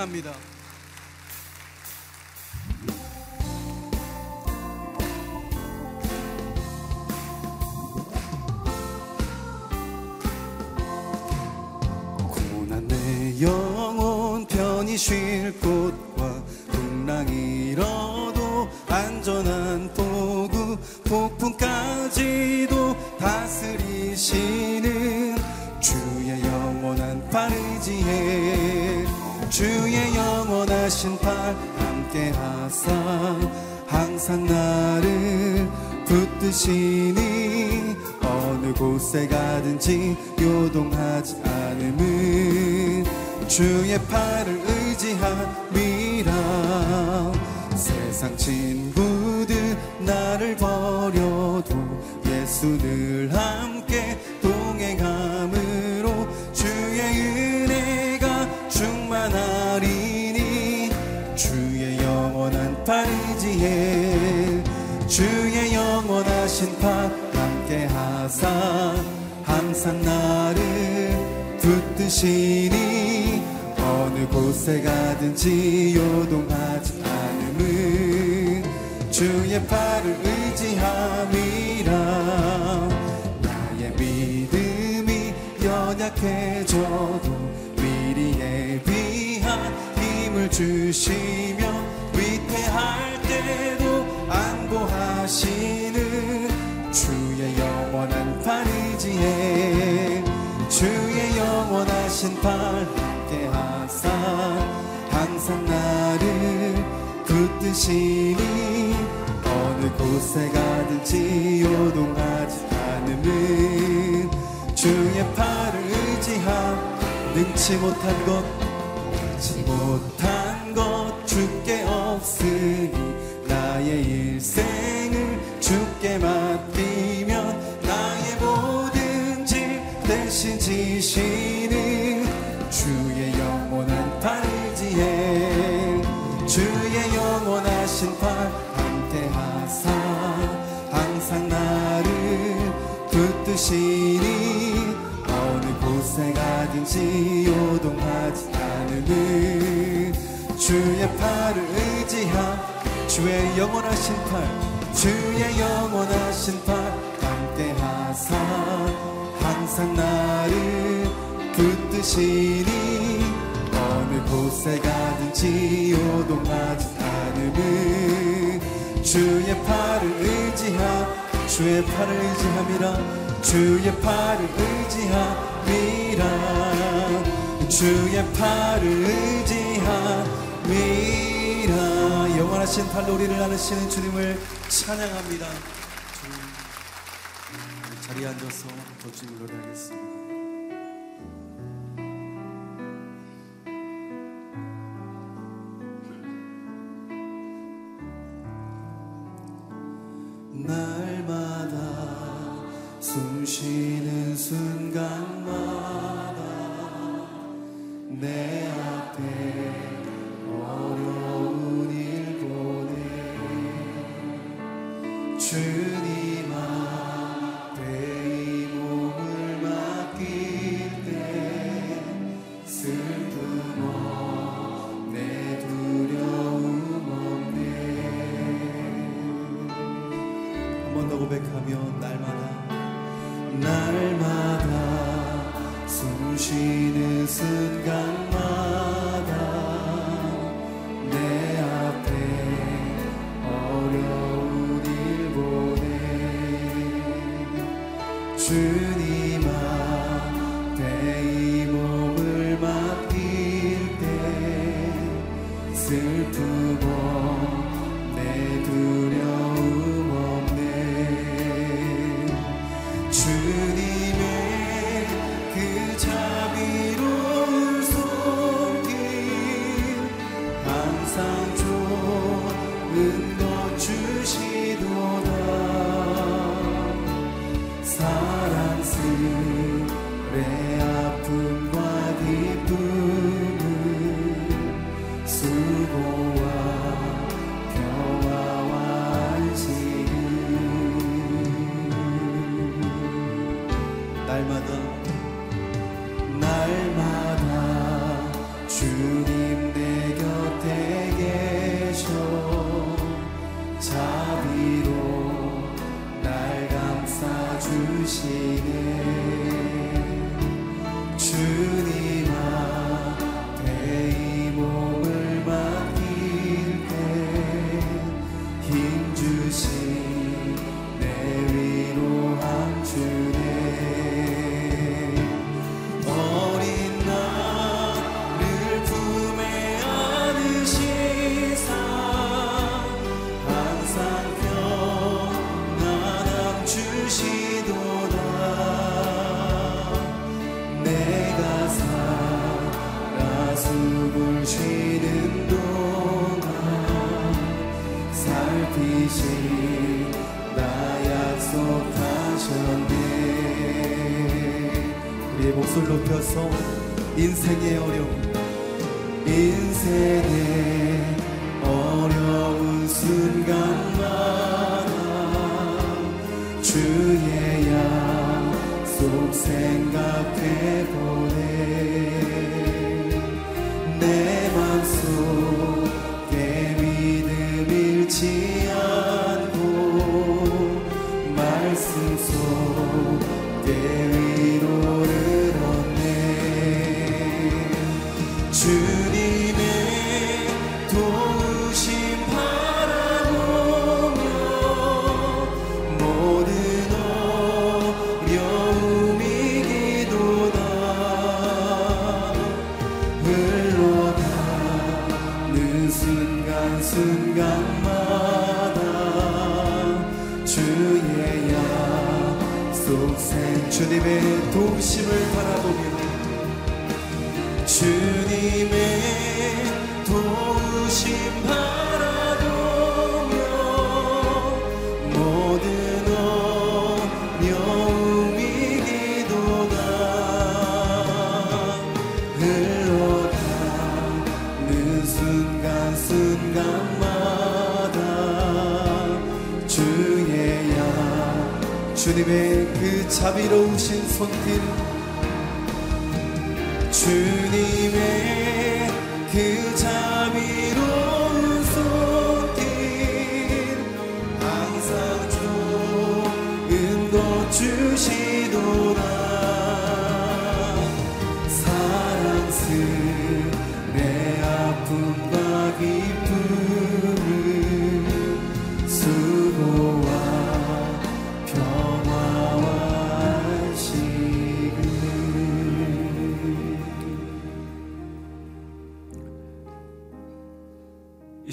찬양합니다. 곳에 가든지 요동하지 않음은 주의 팔을 의지함 가든지 요동하지 않음은 주의 팔을 의지함이라. 나의 믿음이 연약해져도 미리 예비한 힘을 주시며 위태할 때도 안보하시는 주의 영원한 팔이지에 주의 영원하신 팔 함께 하사 항상 나를 붙드시니 어느 곳에 가든지 요동하지 않음은 주의 팔을 의지함 능치 못한 것 능치 못한 것 주께 없으 붙드시니 어느 곳에 가든지 요동하지 않음은 주의 팔을 의지함 주의 영원하신 팔 주의 영원하신 팔 함께 하사 항상 나를 붙드시니 어느 곳에 가든지 요동하지 않음은 주의 팔을 의지함 주의 팔을 의지함이라 주의 팔을 의지함이라. 주의 팔을 의지함이라. 영원하신 팔로 우리를 안으시는 주님을 찬양합니다. 주님, 자리에 앉아서 더 주님을 노래하겠습니다 숨 쉬는 순간마다 내 앞에 어려운 일 보내. 주님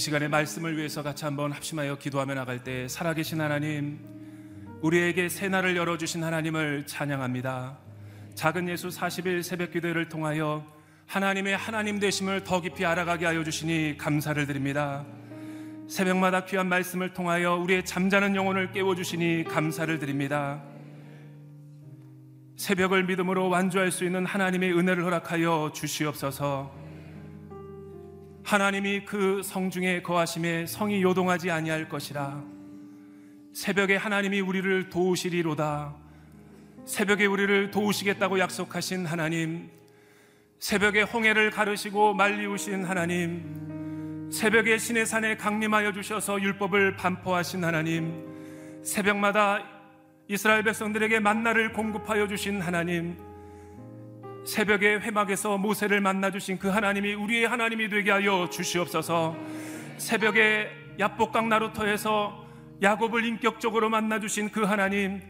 시간에 말씀을 위해서 같이 한번 합심하여 기도하며 나갈 때 살아계신 하나님, 우리에게 새날을 열어주신 하나님을 찬양합니다. 작은 예수 40일 새벽 기도를 통하여 하나님의 하나님 되심을 더 깊이 알아가게 하여 주시니 감사를 드립니다. 새벽마다 귀한 말씀을 통하여 우리의 잠자는 영혼을 깨워주시니 감사를 드립니다. 새벽을 믿음으로 완주할 수 있는 하나님의 은혜를 허락하여 주시옵소서. 하나님이 그 성중에 거하심에 성이 요동하지 아니할 것이라. 새벽에 하나님이 우리를 도우시리로다. 새벽에 우리를 도우시겠다고 약속하신 하나님. 새벽에 홍해를 가르시고 말리우신 하나님. 새벽에 신의 산에 강림하여 주셔서 율법을 반포하신 하나님. 새벽마다 이스라엘 백성들에게 만나를 공급하여 주신 하나님. 새벽에 회막에서 모세를 만나 주신 그 하나님이 우리의 하나님이 되게 하여 주시옵소서. 새벽에 야복강 나루터에서 야곱을 인격적으로 만나 주신 그 하나님,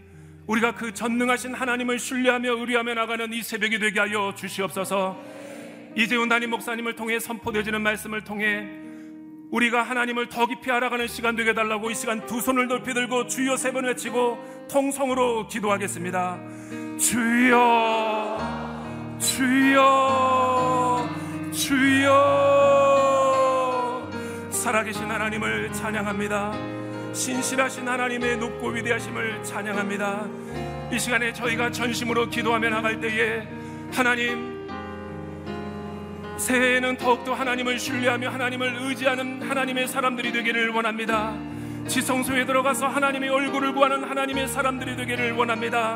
우리가 그 전능하신 하나님을 신뢰하며 의뢰하며 나가는 이 새벽이 되게 하여 주시옵소서. 이재훈 담임 목사님을 통해 선포되지는 말씀을 통해 우리가 하나님을 더 깊이 알아가는 시간 되게 달라고 이 시간 두 손을 높이 들고 주여 세 번 외치고 통성으로 기도하겠습니다. 주여. 주여 주여. 살아계신 하나님을 찬양합니다. 신실하신 하나님의 높고 위대하심을 찬양합니다. 이 시간에 저희가 전심으로 기도하며 나갈 때에 하나님 새해에는 더욱더 하나님을 신뢰하며 하나님을 의지하는 하나님의 사람들이 되기를 원합니다. 지성소에 들어가서 하나님의 얼굴을 구하는 하나님의 사람들이 되기를 원합니다.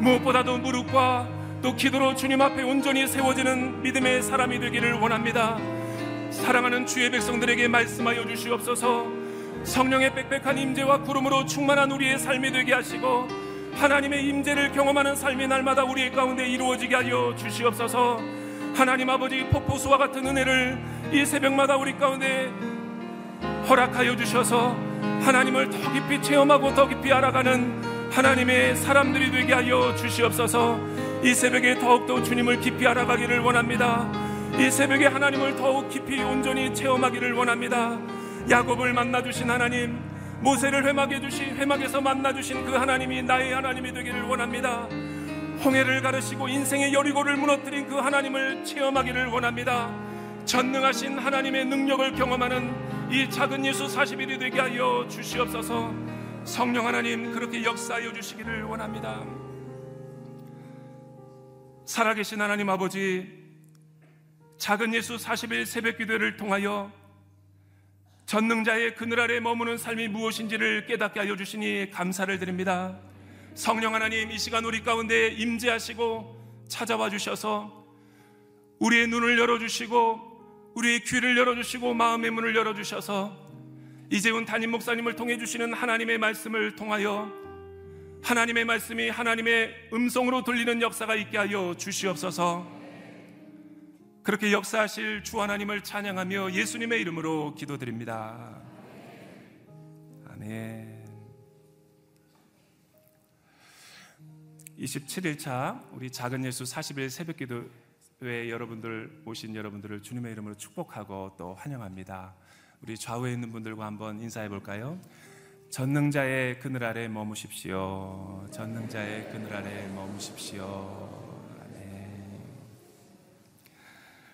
무엇보다도 무릎과 또 기도로 주님 앞에 온전히 세워지는 믿음의 사람이 되기를 원합니다. 사랑하는 주의 백성들에게 말씀하여 주시옵소서. 성령의 빽빽한 임재와 구름으로 충만한 우리의 삶이 되게 하시고 하나님의 임재를 경험하는 삶이 날마다 우리 가운데 이루어지게 하여 주시옵소서. 하나님 아버지 폭포수와 같은 은혜를 이 새벽마다 우리 가운데 허락하여 주셔서 하나님을 더 깊이 체험하고 더 깊이 알아가는 하나님의 사람들이 되게 하여 주시옵소서. 이 새벽에 더욱더 주님을 깊이 알아가기를 원합니다. 이 새벽에 하나님을 더욱 깊이 온전히 체험하기를 원합니다. 야곱을 만나 주신 하나님, 모세를 회막해 주신 회막에서 만나 주신 그 하나님이 나의 하나님이 되기를 원합니다. 홍해를 가르시고 인생의 여리고를 무너뜨린 그 하나님을 체험하기를 원합니다. 전능하신 하나님의 능력을 경험하는 이 작은 예수 40일이 되게 하여 주시옵소서. 성령 하나님 그렇게 역사하여 주시기를 원합니다. 살아계신 하나님 아버지, 작은 예수 40일 새벽 기도를 통하여 전능자의 그늘 아래 머무는 삶이 무엇인지를 깨닫게 하여 주시니 감사를 드립니다. 성령 하나님 이 시간 우리 가운데 임재하시고 찾아와 주셔서 우리의 눈을 열어 주시고 우리의 귀를 열어 주시고 마음의 문을 열어 주셔서 이재훈 담임 목사님을 통해 주시는 하나님의 말씀을 통하여 하나님의 말씀이 하나님의 음성으로 들리는 역사가 있게 하여 주시옵소서. 그렇게 역사하실 주 하나님을 찬양하며 예수님의 이름으로 기도드립니다. 아멘. 27일차 우리 작은 예수 40일 새벽 기도회 여러분들 오신 여러분들을 주님의 이름으로 축복하고 또 환영합니다. 우리 좌우에 있는 분들과 한번 인사해 볼까요? 전능자의 그늘 아래 머무십시오. 전능자의 그늘 아래 머무십시오.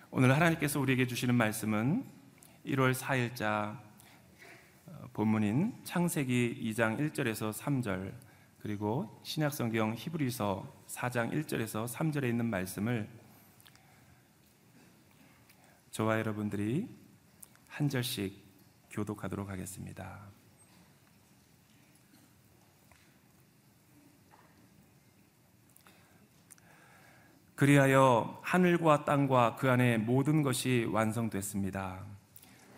오늘 하나님께서 우리에게 주시는 말씀은 1월 4일자 어, 본문인 창세기 2장 1절에서 3절 그리고 신약성경 히브리서 4장 1절에서 3절에 있는 말씀을 저와 여러분들이 한 절씩 교독하도록 하겠습니다. 그리하여 하늘과 땅과 그 안에 모든 것이 완성됐습니다.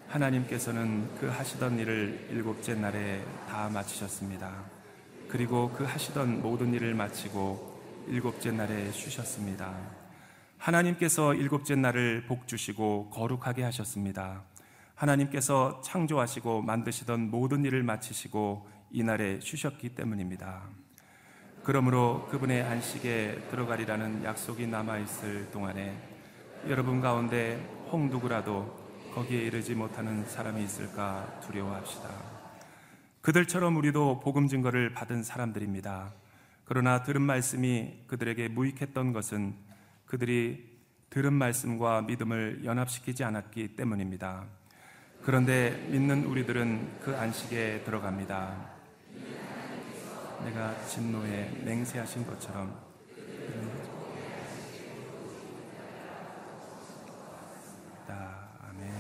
하나님께서는 그 하시던 일을 일곱째 날에 다 마치셨습니다. 그리고 그 하시던 모든 일을 마치고 일곱째 날에 쉬셨습니다. 하나님께서 일곱째 날을 복 주시고 거룩하게 하셨습니다. 하나님께서 창조하시고 만드시던 모든 일을 마치시고 이날에 쉬셨기 때문입니다. 그러므로 그분의 안식에 들어가리라는 약속이 남아있을 동안에 여러분 가운데 홍 누구라도 거기에 이르지 못하는 사람이 있을까 두려워합시다. 그들처럼 우리도 복음 증거를 받은 사람들입니다. 그러나 들은 말씀이 그들에게 무익했던 것은 그들이 들은 말씀과 믿음을 연합시키지 않았기 때문입니다. 그런데 믿는 우리들은 그 안식에 들어갑니다. 내가 진노에 맹세하신 것처럼 아멘.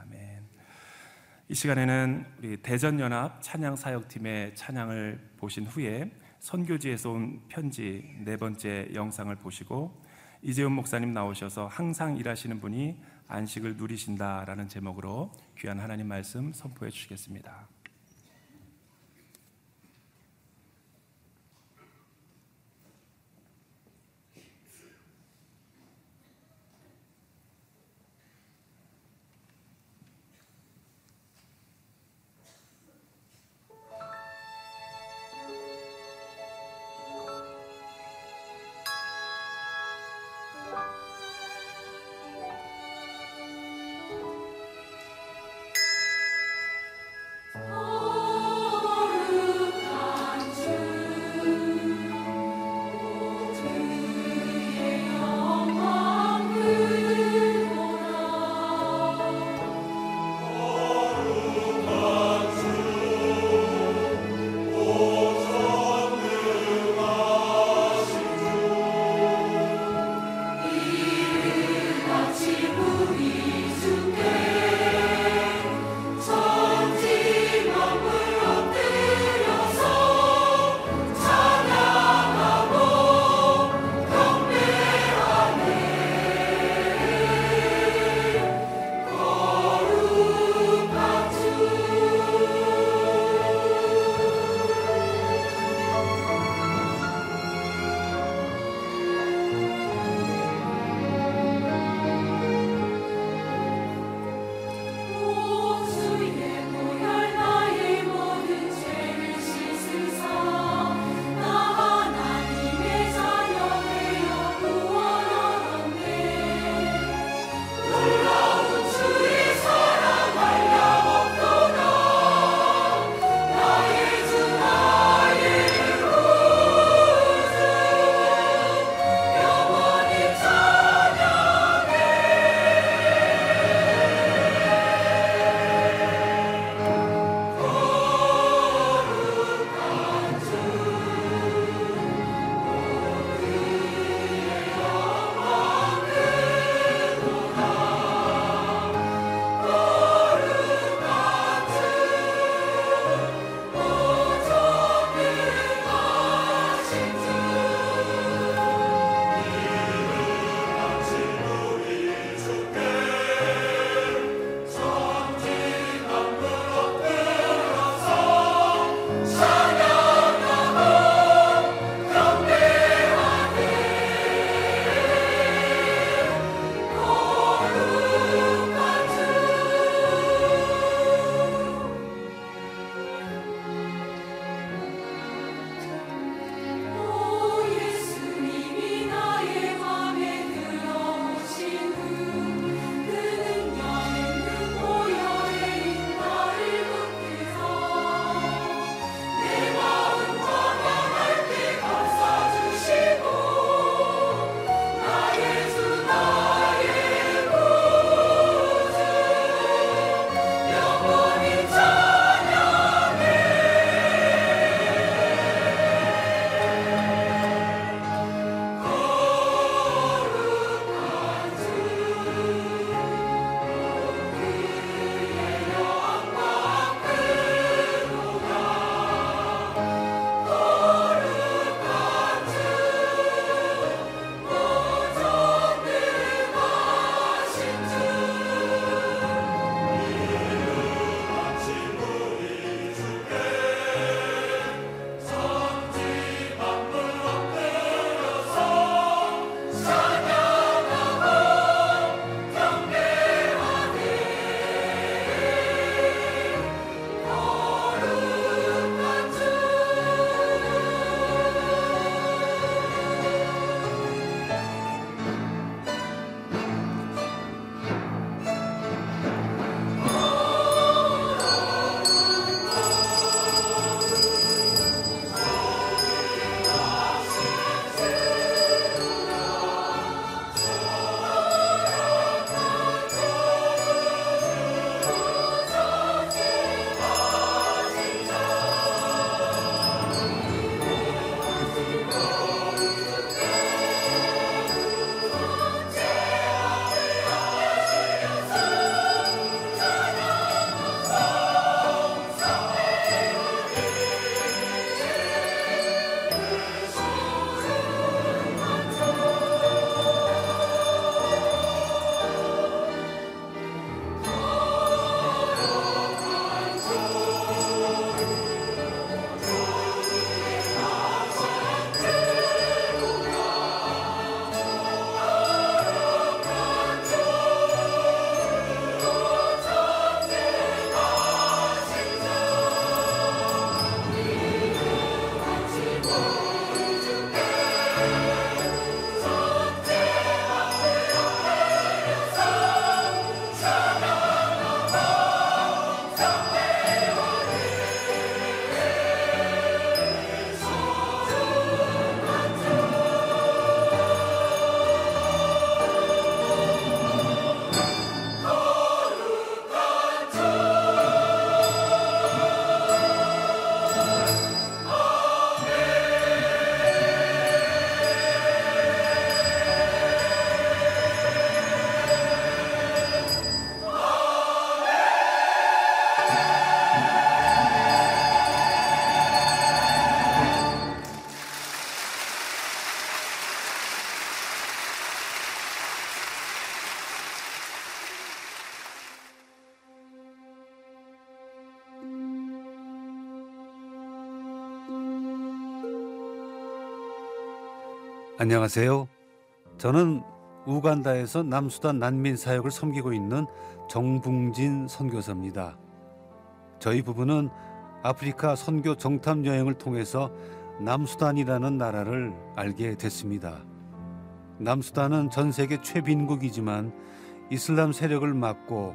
아멘. 이 시간에는 우리 대전 연합 찬양 사역팀의 찬양을 보신 후에 선교지에서 온 편지 네 번째 영상을 보시고 이재훈 목사님 나오셔서 항상 일하시는 분이 안식을 누리신다라는 제목으로 귀한 하나님 말씀 선포해 주시겠습니다. 안녕하세요. 저는 우간다에서 남수단 난민 사역을 섬기고 있는 정붕진 선교사입니다. 저희 부부는 아프리카 선교 정탐 여행을 통해서 남수단이라는 나라를 알게 됐습니다. 남수단은 전 세계 최빈국이지만 이슬람 세력을 막고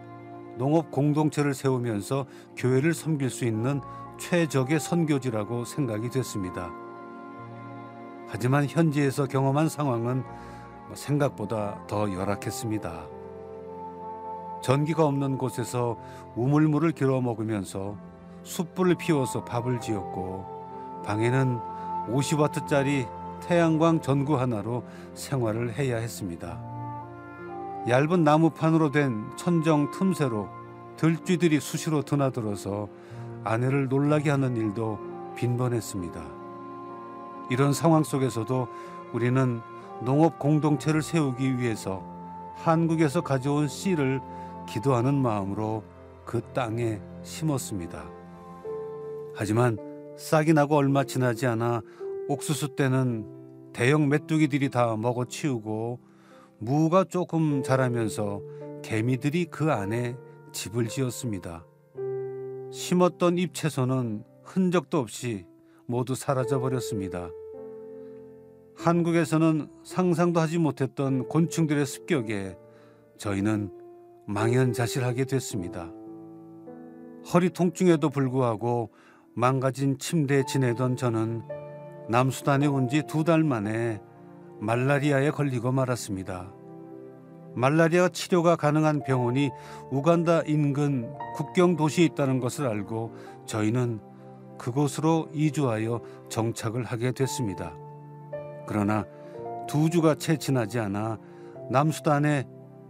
농업 공동체를 세우면서 교회를 섬길 수 있는 최적의 선교지라고 생각이 됐습니다. 하지만 현지에서 경험한 상황은 생각보다 더 열악했습니다. 전기가 없는 곳에서 우물물을 길어 먹으면서 숯불을 피워서 밥을 지었고 방에는 50와트짜리 태양광 전구 하나로 생활을 해야 했습니다. 얇은 나무판으로 된 천정 틈새로 들쥐들이 수시로 드나들어서 아내를 놀라게 하는 일도 빈번했습니다. 이런 상황 속에서도 우리는 농업 공동체를 세우기 위해서 한국에서 가져온 씨를 기도하는 마음으로 그 땅에 심었습니다. 하지만 싹이 나고 얼마 지나지 않아 옥수수 때는 대형 메뚜기들이 다 먹어 치우고 무가 조금 자라면서 개미들이 그 안에 집을 지었습니다. 심었던 잎 채소는 흔적도 없이 모두 사라져 버렸습니다. 한국에서는 상상도 하지 못했던 곤충들의 습격에 저희는 망연자실하게 됐습니다. 허리 통증에도 불구하고 망가진 침대에 지내던 저는 남수단에 온 지 두 달 만에 말라리아에 걸리고 말았습니다. 말라리아 치료가 가능한 병원이 우간다 인근 국경 도시에 있다는 것을 알고 저희는 그곳으로 이주하여 정착을 하게 됐습니다. 그러나 두 주가 채 지나지 않아 남수단에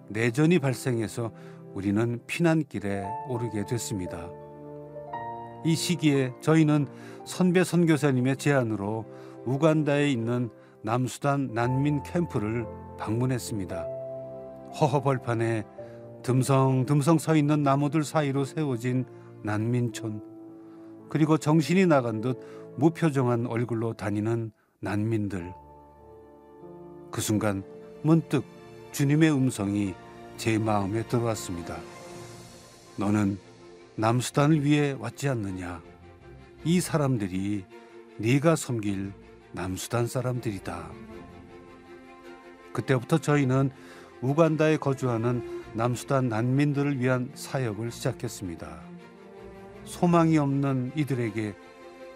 내전이 발생해서 우리는 피난길에 오르게 됐습니다. 이 시기에 저희는 선배 선교사님의 제안으로 우간다에 있는 남수단 난민 캠프를 방문했습니다. 허허벌판에 듬성듬성 서 있는 나무들 사이로 세워진 난민촌 그리고 정신이 나간 듯 무표정한 얼굴로 다니는 난민들 그 순간 문득 주님의 음성이 제 마음에 들어왔습니다. 너는 남수단을 위해 왔지 않느냐? 이 사람들이 네가 섬길 남수단 사람들이다. 그때부터 저희는 우간다에 거주하는 남수단 난민들을 위한 사역을 시작했습니다. 소망이 없는 이들에게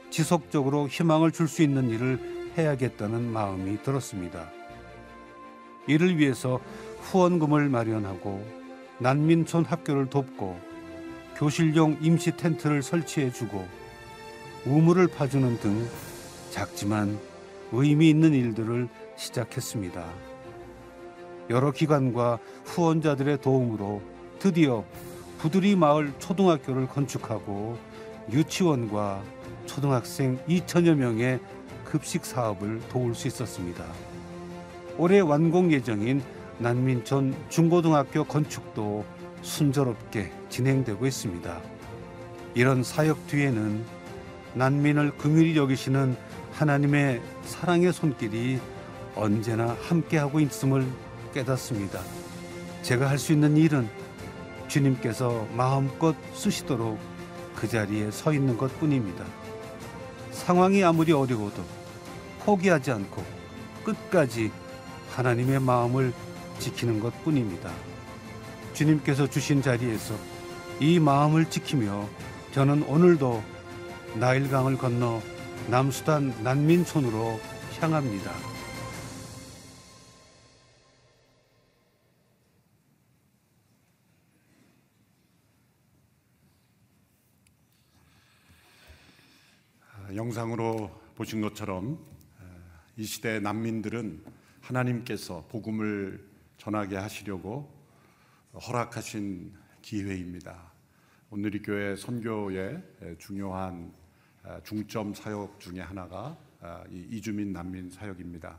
지속적으로 희망을 줄 수 있는 일을 해야겠다는 마음이 들었습니다. 이를 위해서 후원금을 마련하고 난민촌 학교를 돕고 교실용 임시 텐트를 설치해 주고 우물을 파주는 등 작지만 의미 있는 일들을 시작했습니다. 여러 기관과 후원자들의 도움으로 드디어 부두리 마을 초등학교를 건축하고 유치원과 초등학생 2천여 명의 급식 사업을 도울 수 있었습니다. 올해 완공 예정인 난민촌 중고등학교 건축도 순조롭게 진행되고 있습니다. 이런 사역 뒤에는 난민을 긍휼히 여기시는 하나님의 사랑의 손길이 언제나 함께하고 있음을 깨닫습니다. 제가 할 수 있는 일은 주님께서 마음껏 쓰시도록 그 자리에 서 있는 것 뿐입니다. 상황이 아무리 어려워도 포기하지 않고 끝까지 하나님의 마음을 지키는 것 뿐입니다. 주님께서 주신 자리에서 이 마음을 지키며 저는 오늘도 나일강을 건너 남수단 난민촌으로 향합니다. 아, 영상으로 보신 것처럼 아, 이 시대 난민들은 하나님께서 복음을 전하게 하시려고 허락하신 기회입니다. 오늘 이 교회 선교의 중요한 아, 중점 사역 중에 하나가 이 이주민 난민 사역입니다.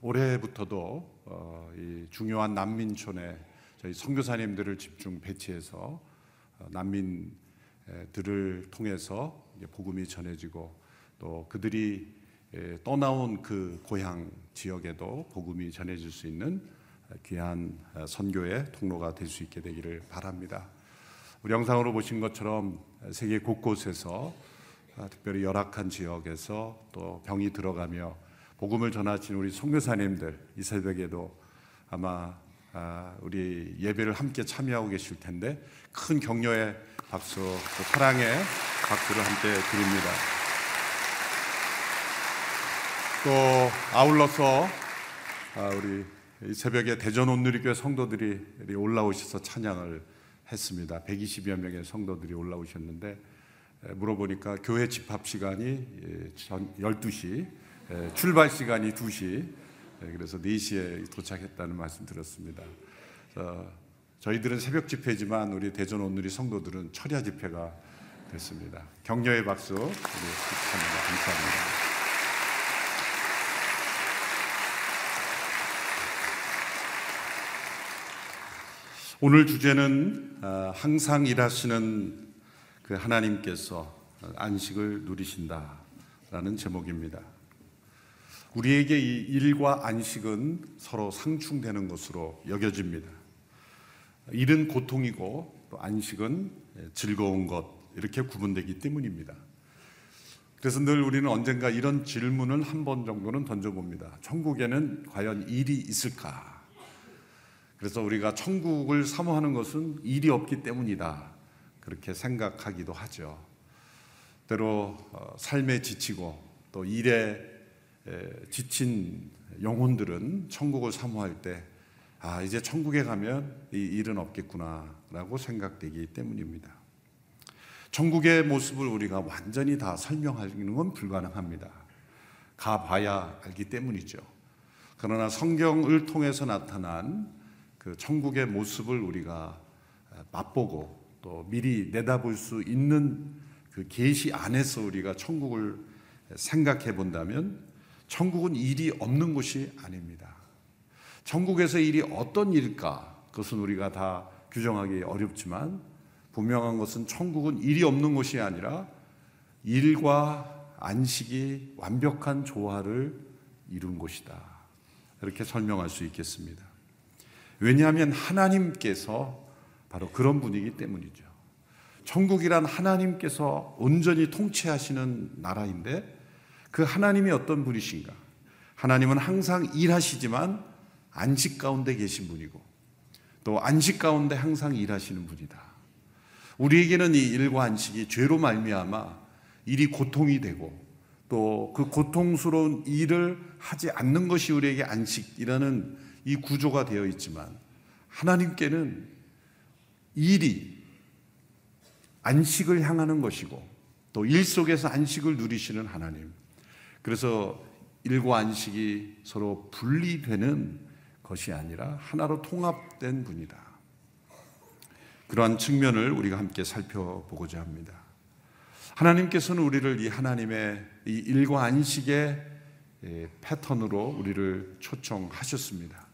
올해부터도 어, 이 중요한 난민촌에 저희 선교사님들을 집중 배치해서 어, 난민들을 통해서 복음이 전해지고 또 그들이 예, 떠나온 그 고향 지역에도 복음이 전해질 수 있는 귀한 선교의 통로가 될 수 있게 되기를 바랍니다. 우리 영상으로 보신 것처럼 세계 곳곳에서 특별히 열악한 지역에서 또 병이 들어가며 복음을 전하신 우리 선교사님들 이 새벽에도 아마 아, 우리 예배를 함께 참여하고 계실 텐데 큰 격려의 박수, 또 사랑의 박수를 함께 드립니다. 또 아울러서 아, 우리 이 새벽에 대전 온누리교회 성도들이 올라오셔서 찬양을 했습니다. 120여 명의 성도들이 올라오셨는데 물어보니까 교회 집합 시간이 12시, 출발 시간이 2시, 그래서 4시에 도착했다는 말씀 들었습니다. 저희들은 새벽 집회지만 우리 대전 온누리 성도들은 철야 집회가 됐습니다. 격려의 박수 드리겠습니다. 감사합니다. 오늘 주제는 아, 항상 일하시는 그 하나님께서 안식을 누리신다라는 제목입니다. 우리에게 이 일과 안식은 서로 상충되는 것으로 여겨집니다. 일은 고통이고 또 안식은 즐거운 것 이렇게 구분되기 때문입니다. 그래서 늘 우리는 언젠가 이런 질문을 한 번 정도는 던져봅니다. 천국에는 과연 일이 있을까? 그래서 우리가 천국을 사모하는 것은 일이 없기 때문이다. 그렇게 생각하기도 하죠. 때로 어, 삶에 지치고 또 일에 지친 영혼들은 천국을 사모할 때 아, 이제 천국에 가면 이 일은 없겠구나라고 생각되기 때문입니다. 천국의 모습을 우리가 완전히 다 설명하는 건 불가능합니다. 가봐야 알기 때문이죠. 그러나 성경을 통해서 나타난 그 천국의 모습을 우리가 맛보고 또 미리 내다볼 수 있는 그 계시 안에서 우리가 천국을 생각해 본다면 천국은 일이 없는 곳이 아닙니다. 천국에서 일이 어떤 일일까? 그것은 우리가 다 규정하기 어렵지만 분명한 것은 천국은 일이 없는 곳이 아니라 일과 안식이 완벽한 조화를 이룬 곳이다. 이렇게 설명할 수 있겠습니다. 왜냐하면 하나님께서 바로 그런 분이기 때문이죠. 천국이란 하나님께서 온전히 통치하시는 나라인데 그 하나님이 어떤 분이신가? 하나님은 항상 일하시지만 안식 가운데 계신 분이고 또 안식 가운데 항상 일하시는 분이다. 우리에게는 이 일과 안식이 죄로 말미암아 일이 고통이 되고 또 그 고통스러운 일을 하지 않는 것이 우리에게 안식이라는 이 구조가 되어 있지만 하나님께는 일이 안식을 향하는 것이고 또 일 속에서 안식을 누리시는 하나님. 그래서 일과 안식이 서로 분리되는 것이 아니라 하나로 통합된 분이다. 그러한 측면을 우리가 함께 살펴보고자 합니다. 하나님께서는 우리를 이 하나님의 이 일과 안식의 패턴으로 우리를 초청하셨습니다.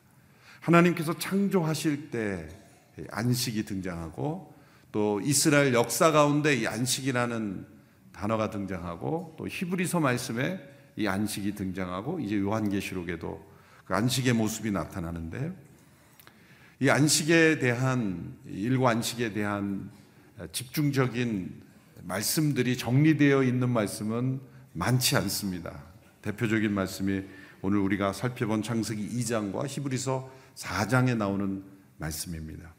하나님께서 창조하실 때 안식이 등장하고 또 이스라엘 역사 가운데 이 안식이라는 단어가 등장하고 또 히브리서 말씀에 이 안식이 등장하고 이제 요한계시록에도 그 안식의 모습이 나타나는데 이 안식에 대한 일과 안식에 대한 집중적인 말씀들이 정리되어 있는 말씀은 많지 않습니다. 대표적인 말씀이 오늘 우리가 살펴본 창세기 2장과 히브리서 4장에 나오는 말씀입니다.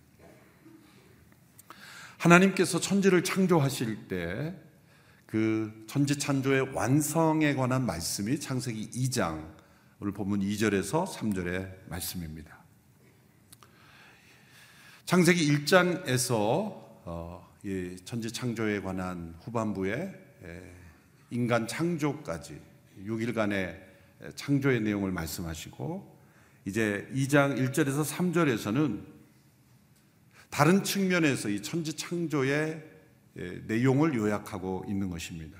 하나님께서 천지를 창조하실 때 그 천지 창조의 완성에 관한 말씀이 창세기 2장을 보면 2절에서 3절의 말씀입니다. 창세기 1장에서 어, 천지 창조에 관한 후반부에 인간 창조까지 6일간의 창조의 내용을 말씀하시고 이제 2장 1절에서 3절에서는 다른 측면에서 이 천지 창조의 내용을 요약하고 있는 것입니다.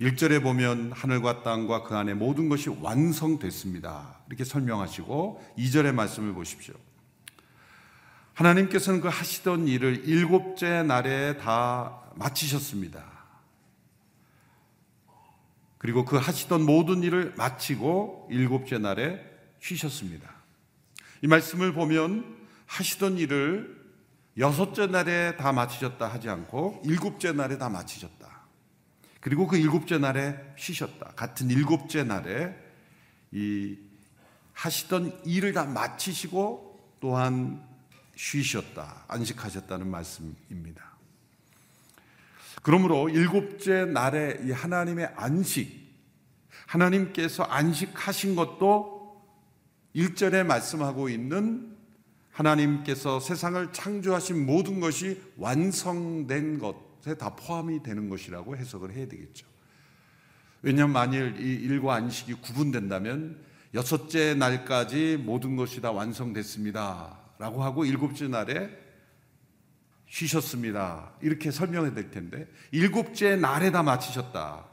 1절에 보면 하늘과 땅과 그 안에 모든 것이 완성됐습니다. 이렇게 설명하시고 2절의 말씀을 보십시오. 하나님께서는 그 하시던 일을 일곱째 날에 다 마치셨습니다. 그리고 그 하시던 모든 일을 마치고 일곱째 날에 쉬셨습니다. 이 말씀을 보면 하시던 일을 여섯째 날에 다 마치셨다 하지 않고 일곱째 날에 다 마치셨다. 그리고 그 일곱째 날에 쉬셨다. 같은 일곱째 날에 이 하시던 일을 다 마치시고 또한 쉬셨다. 안식하셨다는 말씀입니다. 그러므로 일곱째 날에 이 하나님의 안식, 하나님께서 안식하신 것도 1절에 말씀하고 있는 하나님께서 세상을 창조하신 모든 것이 완성된 것에 다 포함이 되는 것이라고 해석을 해야 되겠죠. 왜냐하면 만일 이 일과 안식이 구분된다면 여섯째 날까지 모든 것이 다 완성됐습니다. 라고 하고 일곱째 날에 쉬셨습니다. 이렇게 설명해야 될 텐데 일곱째 날에 다 마치셨다.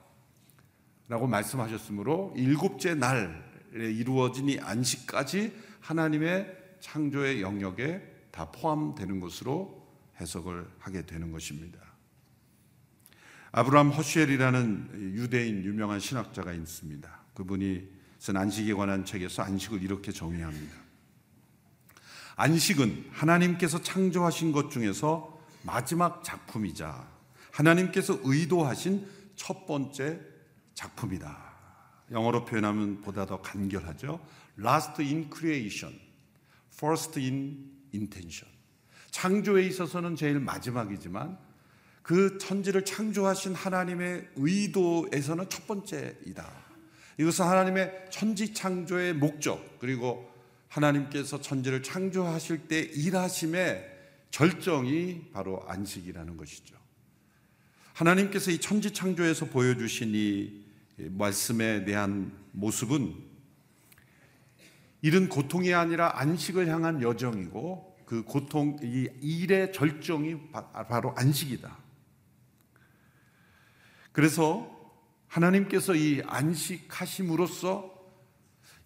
라고 말씀하셨으므로 일곱째 날에 이루어진 이 안식까지 하나님의 창조의 영역에 다 포함되는 것으로 해석을 하게 되는 것입니다. 아브라함 허슈엘이라는 유대인 유명한 신학자가 있습니다. 그분이 쓴 안식에 관한 책에서 안식을 이렇게 정의합니다. 안식은 하나님께서 창조하신 것 중에서 마지막 작품이자 하나님께서 의도하신 첫 번째 작품이다. 영어로 표현하면 보다 더 간결하죠. Last in creation, first in intention. 창조에 있어서는 제일 마지막이지만 그 천지를 창조하신 하나님의 의도에서는 첫 번째이다. 이것은 하나님의 천지 창조의 목적 그리고 하나님께서 천지를 창조하실 때 일하심의 절정이 바로 안식이라는 것이죠. 하나님께서 이 천지 창조에서 보여주신 이 말씀에 대한 모습은 일은 고통이 아니라 안식을 향한 여정이고 그 고통, 이 일의 절정이 바로 안식이다. 그래서 하나님께서 이 안식하심으로써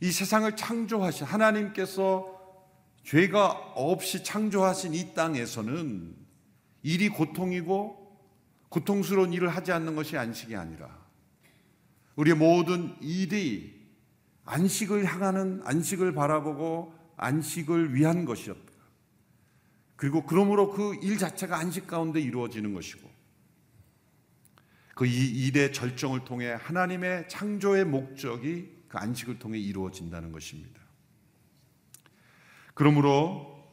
이 세상을 창조하신 하나님께서 죄가 없이 창조하신 이 땅에서는 일이 고통이고 고통스러운 일을 하지 않는 것이 안식이 아니라 우리의 모든 일이 안식을 향하는 안식을 바라보고 안식을 위한 것이었다. 그리고 그러므로 그 일 자체가 안식 가운데 이루어지는 것이고 그 일의 절정을 통해 하나님의 창조의 목적이 그 안식을 통해 이루어진다는 것입니다. 그러므로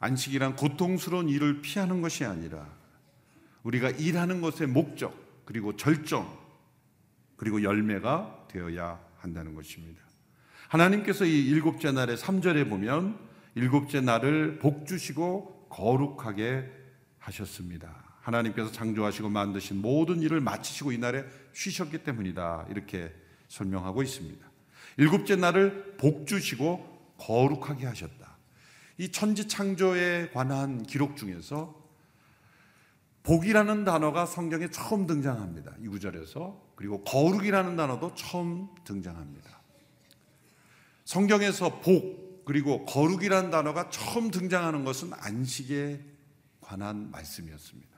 안식이란 고통스러운 일을 피하는 것이 아니라 우리가 일하는 것의 목적 그리고 절정 그리고 열매가 되어야 한다는 것입니다. 하나님께서 이 일곱째 날의 3절에 보면 일곱째 날을 복 주시고 거룩하게 하셨습니다. 하나님께서 창조하시고 만드신 모든 일을 마치시고 이날에 쉬셨기 때문이다. 이렇게 설명하고 있습니다. 일곱째 날을 복 주시고 거룩하게 하셨다. 이 천지 창조에 관한 기록 중에서 복이라는 단어가 성경에 처음 등장합니다. 이 구절에서. 그리고 거룩이라는 단어도 처음 등장합니다. 성경에서 복, 그리고 거룩이라는 단어가 처음 등장하는 것은 안식에 관한 말씀이었습니다.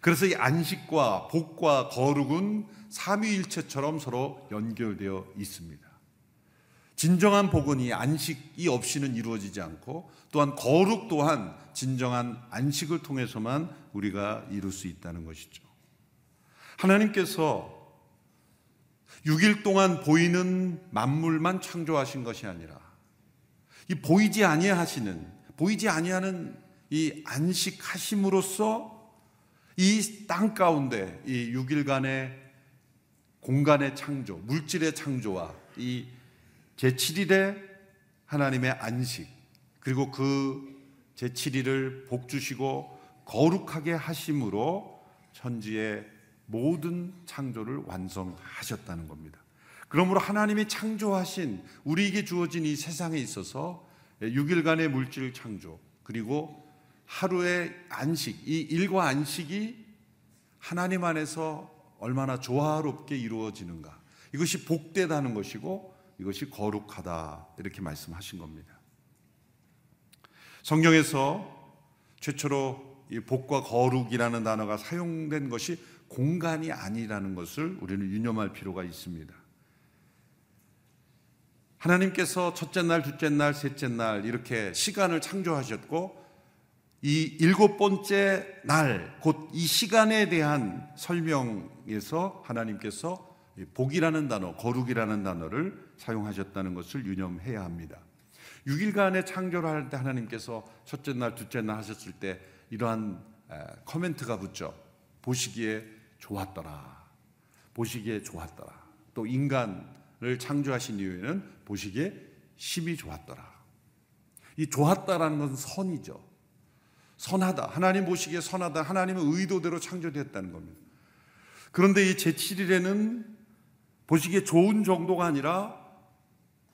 그래서 이 안식과 복과 거룩은 삼위일체처럼 서로 연결되어 있습니다. 진정한 복은 이 안식이 없이는 이루어지지 않고 또한 거룩 또한 진정한 안식을 통해서만 우리가 이룰 수 있다는 것이죠. 하나님께서 6일 동안 보이는 만물만 창조하신 것이 아니라 이 보이지 아니하시는 보이지 아니하는 이 안식하심으로써 이 땅 가운데 이 6일간의 공간의 창조, 물질의 창조와 이 제7일의 하나님의 안식, 그리고 그 제7일을 복 주시고 거룩하게 하심으로 천지의 모든 창조를 완성하셨다는 겁니다. 그러므로 하나님이 창조하신 우리에게 주어진 이 세상에 있어서 6일간의 물질 창조, 그리고 하루의 안식, 이 일과 안식이 하나님 안에서 얼마나 조화롭게 이루어지는가. 이것이 복되다는 것이고 이것이 거룩하다. 이렇게 말씀하신 겁니다. 성경에서 최초로 이 복과 거룩이라는 단어가 사용된 것이 공간이 아니라는 것을 우리는 유념할 필요가 있습니다. 하나님께서 첫째 날, 둘째 날, 셋째 날 이렇게 시간을 창조하셨고 이 일곱 번째 날, 곧 이 시간에 대한 설명에서 하나님께서 복이라는 단어, 거룩이라는 단어를 사용하셨다는 것을 유념해야 합니다. 6일간의 창조를 할 때 하나님께서 첫째 날, 둘째 날 하셨을 때 이러한 커멘트가 붙죠. 보시기에 좋았더라. 보시기에 좋았더라. 또 인간을 창조하신 이후에는 보시기에 심히 좋았더라. 이 좋았다라는 것은 선이죠. 선하다. 하나님 보시기에 선하다. 하나님의 의도대로 창조되었다는 겁니다. 그런데 이 제7일에는 보시기에 좋은 정도가 아니라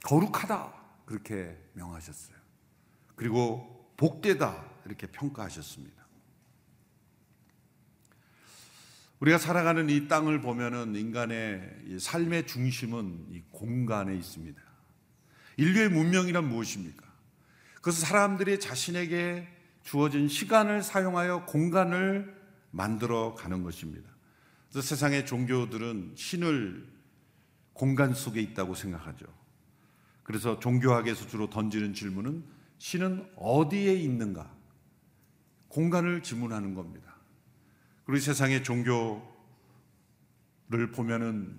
거룩하다. 그렇게 명하셨어요. 그리고 복되다. 이렇게 평가하셨습니다. 우리가 살아가는 이 땅을 보면은 인간의 삶의 중심은 이 공간에 있습니다. 인류의 문명이란 무엇입니까? 그것은 사람들이 자신에게 주어진 시간을 사용하여 공간을 만들어 가는 것입니다. 그래서 세상의 종교들은 신을 공간 속에 있다고 생각하죠. 그래서 종교학에서 주로 던지는 질문은 신은 어디에 있는가? 공간을 질문하는 겁니다. 그리고 세상의 종교를 보면은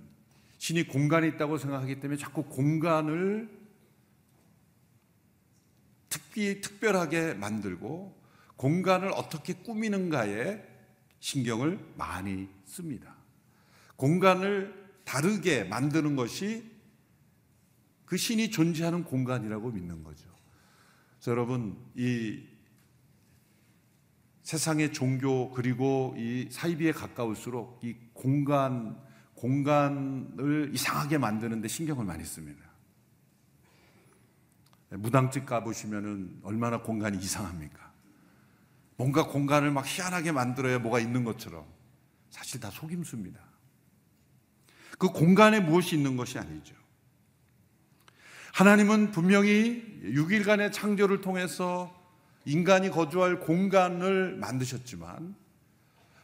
신이 공간에 있다고 생각하기 때문에 자꾸 공간을 특히 특별하게 만들고 공간을 어떻게 꾸미는가에 신경을 많이 씁니다. 공간을 다르게 만드는 것이 그 신이 존재하는 공간이라고 믿는 거죠. 여러분, 이 세상의 종교 그리고 이 사이비에 가까울수록 이 공간 공간을 이상하게 만드는데 신경을 많이 씁니다. 무당집 가보시면은 얼마나 공간이 이상합니까? 뭔가 공간을 막 희한하게 만들어야 뭐가 있는 것처럼 사실 다 속임수입니다. 그 공간에 무엇이 있는 것이 아니죠. 하나님은 분명히 6일간의 창조를 통해서 인간이 거주할 공간을 만드셨지만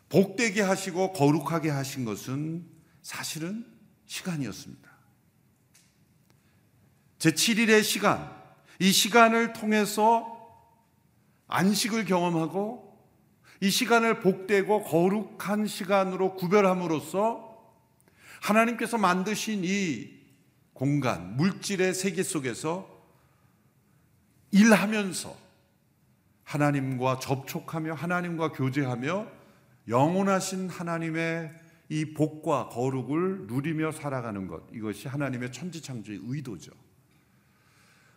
복되게 하시고 거룩하게 하신 것은 사실은 시간이었습니다. 제 7일의 시간, 이 시간을 통해서 안식을 경험하고 이 시간을 복되고 거룩한 시간으로 구별함으로써 하나님께서 만드신 이 공간, 물질의 세계 속에서 일하면서 하나님과 접촉하며 하나님과 교제하며 영원하신 하나님의 이 복과 거룩을 누리며 살아가는 것. 이것이 하나님의 천지창조의 의도죠.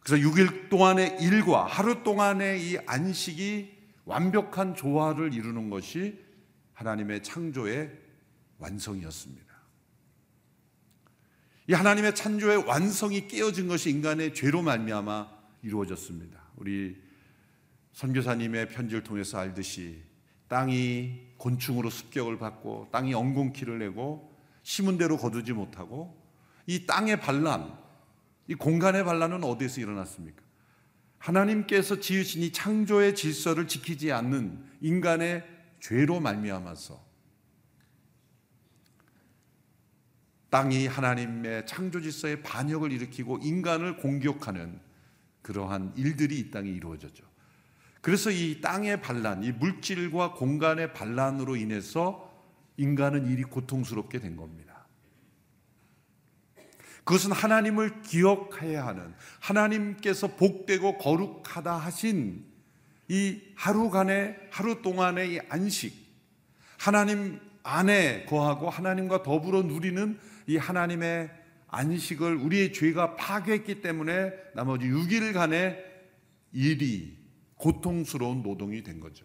그래서 6일 동안의 일과 하루 동안의 이 안식이 완벽한 조화를 이루는 것이 하나님의 창조의 완성이었습니다. 이 하나님의 창조의 완성이 깨어진 것이 인간의 죄로 말미암아 이루어졌습니다. 우리 선교사님의 편지를 통해서 알듯이 땅이 곤충으로 습격을 받고 땅이 엉겅퀴를 내고 심은 대로 거두지 못하고 이 땅의 반란, 이 공간의 반란은 어디에서 일어났습니까? 하나님께서 지으신 이 창조의 질서를 지키지 않는 인간의 죄로 말미암아서 땅이 하나님의 창조 질서에 반역을 일으키고 인간을 공격하는 그러한 일들이 이 땅에 이루어졌죠. 그래서 이 땅의 반란, 이 물질과 공간의 반란으로 인해서 인간은 일이 고통스럽게 된 겁니다. 그것은 하나님을 기억해야 하는 하나님께서 복되고 거룩하다 하신 이 하루간의 하루 동안의 이 안식 하나님 안에 거하고 하나님과 더불어 누리는 이 하나님의 안식을 우리의 죄가 파괴했기 때문에 나머지 6일간의 일이 고통스러운 노동이 된 거죠.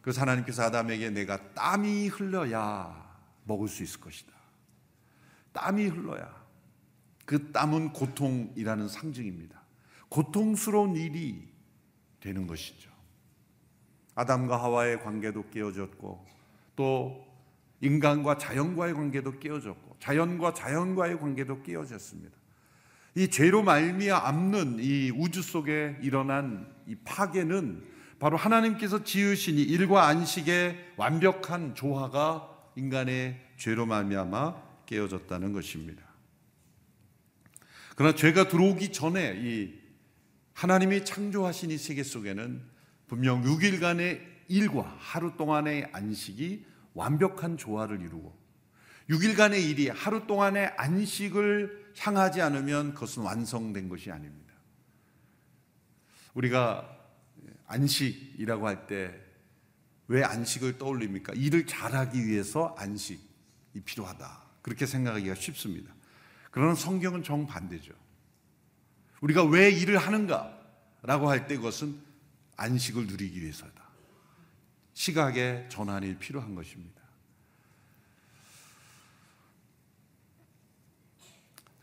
그래서 하나님께서 아담에게 내가 땀이 흘러야 먹을 수 있을 것이다. 땀이 흘러야. 그 땀은 고통이라는 상징입니다. 고통스러운 일이 되는 것이죠. 아담과 하와의 관계도 깨어졌고 또 인간과 자연과의 관계도 깨어졌고 자연과 자연과의 관계도 깨어졌습니다. 이 죄로 말미암는 이 우주 속에 일어난 이 파괴는 바로 하나님께서 지으신 이 일과 안식의 완벽한 조화가 인간의 죄로 말미암아 깨어졌다는 것입니다. 그러나 죄가 들어오기 전에 이 하나님이 창조하신 이 세계 속에는 분명 6일간의 일과 하루 동안의 안식이 완벽한 조화를 이루고 6일간의 일이 하루 동안의 안식을 향하지 않으면 그것은 완성된 것이 아닙니다. 우리가 안식이라고 할 때 왜 안식을 떠올립니까? 일을 잘하기 위해서 안식이 필요하다. 그렇게 생각하기가 쉽습니다. 그러나 성경은 정반대죠. 우리가 왜 일을 하는가? 라고 할 때 그것은 안식을 누리기 위해서다. 시각의 전환이 필요한 것입니다.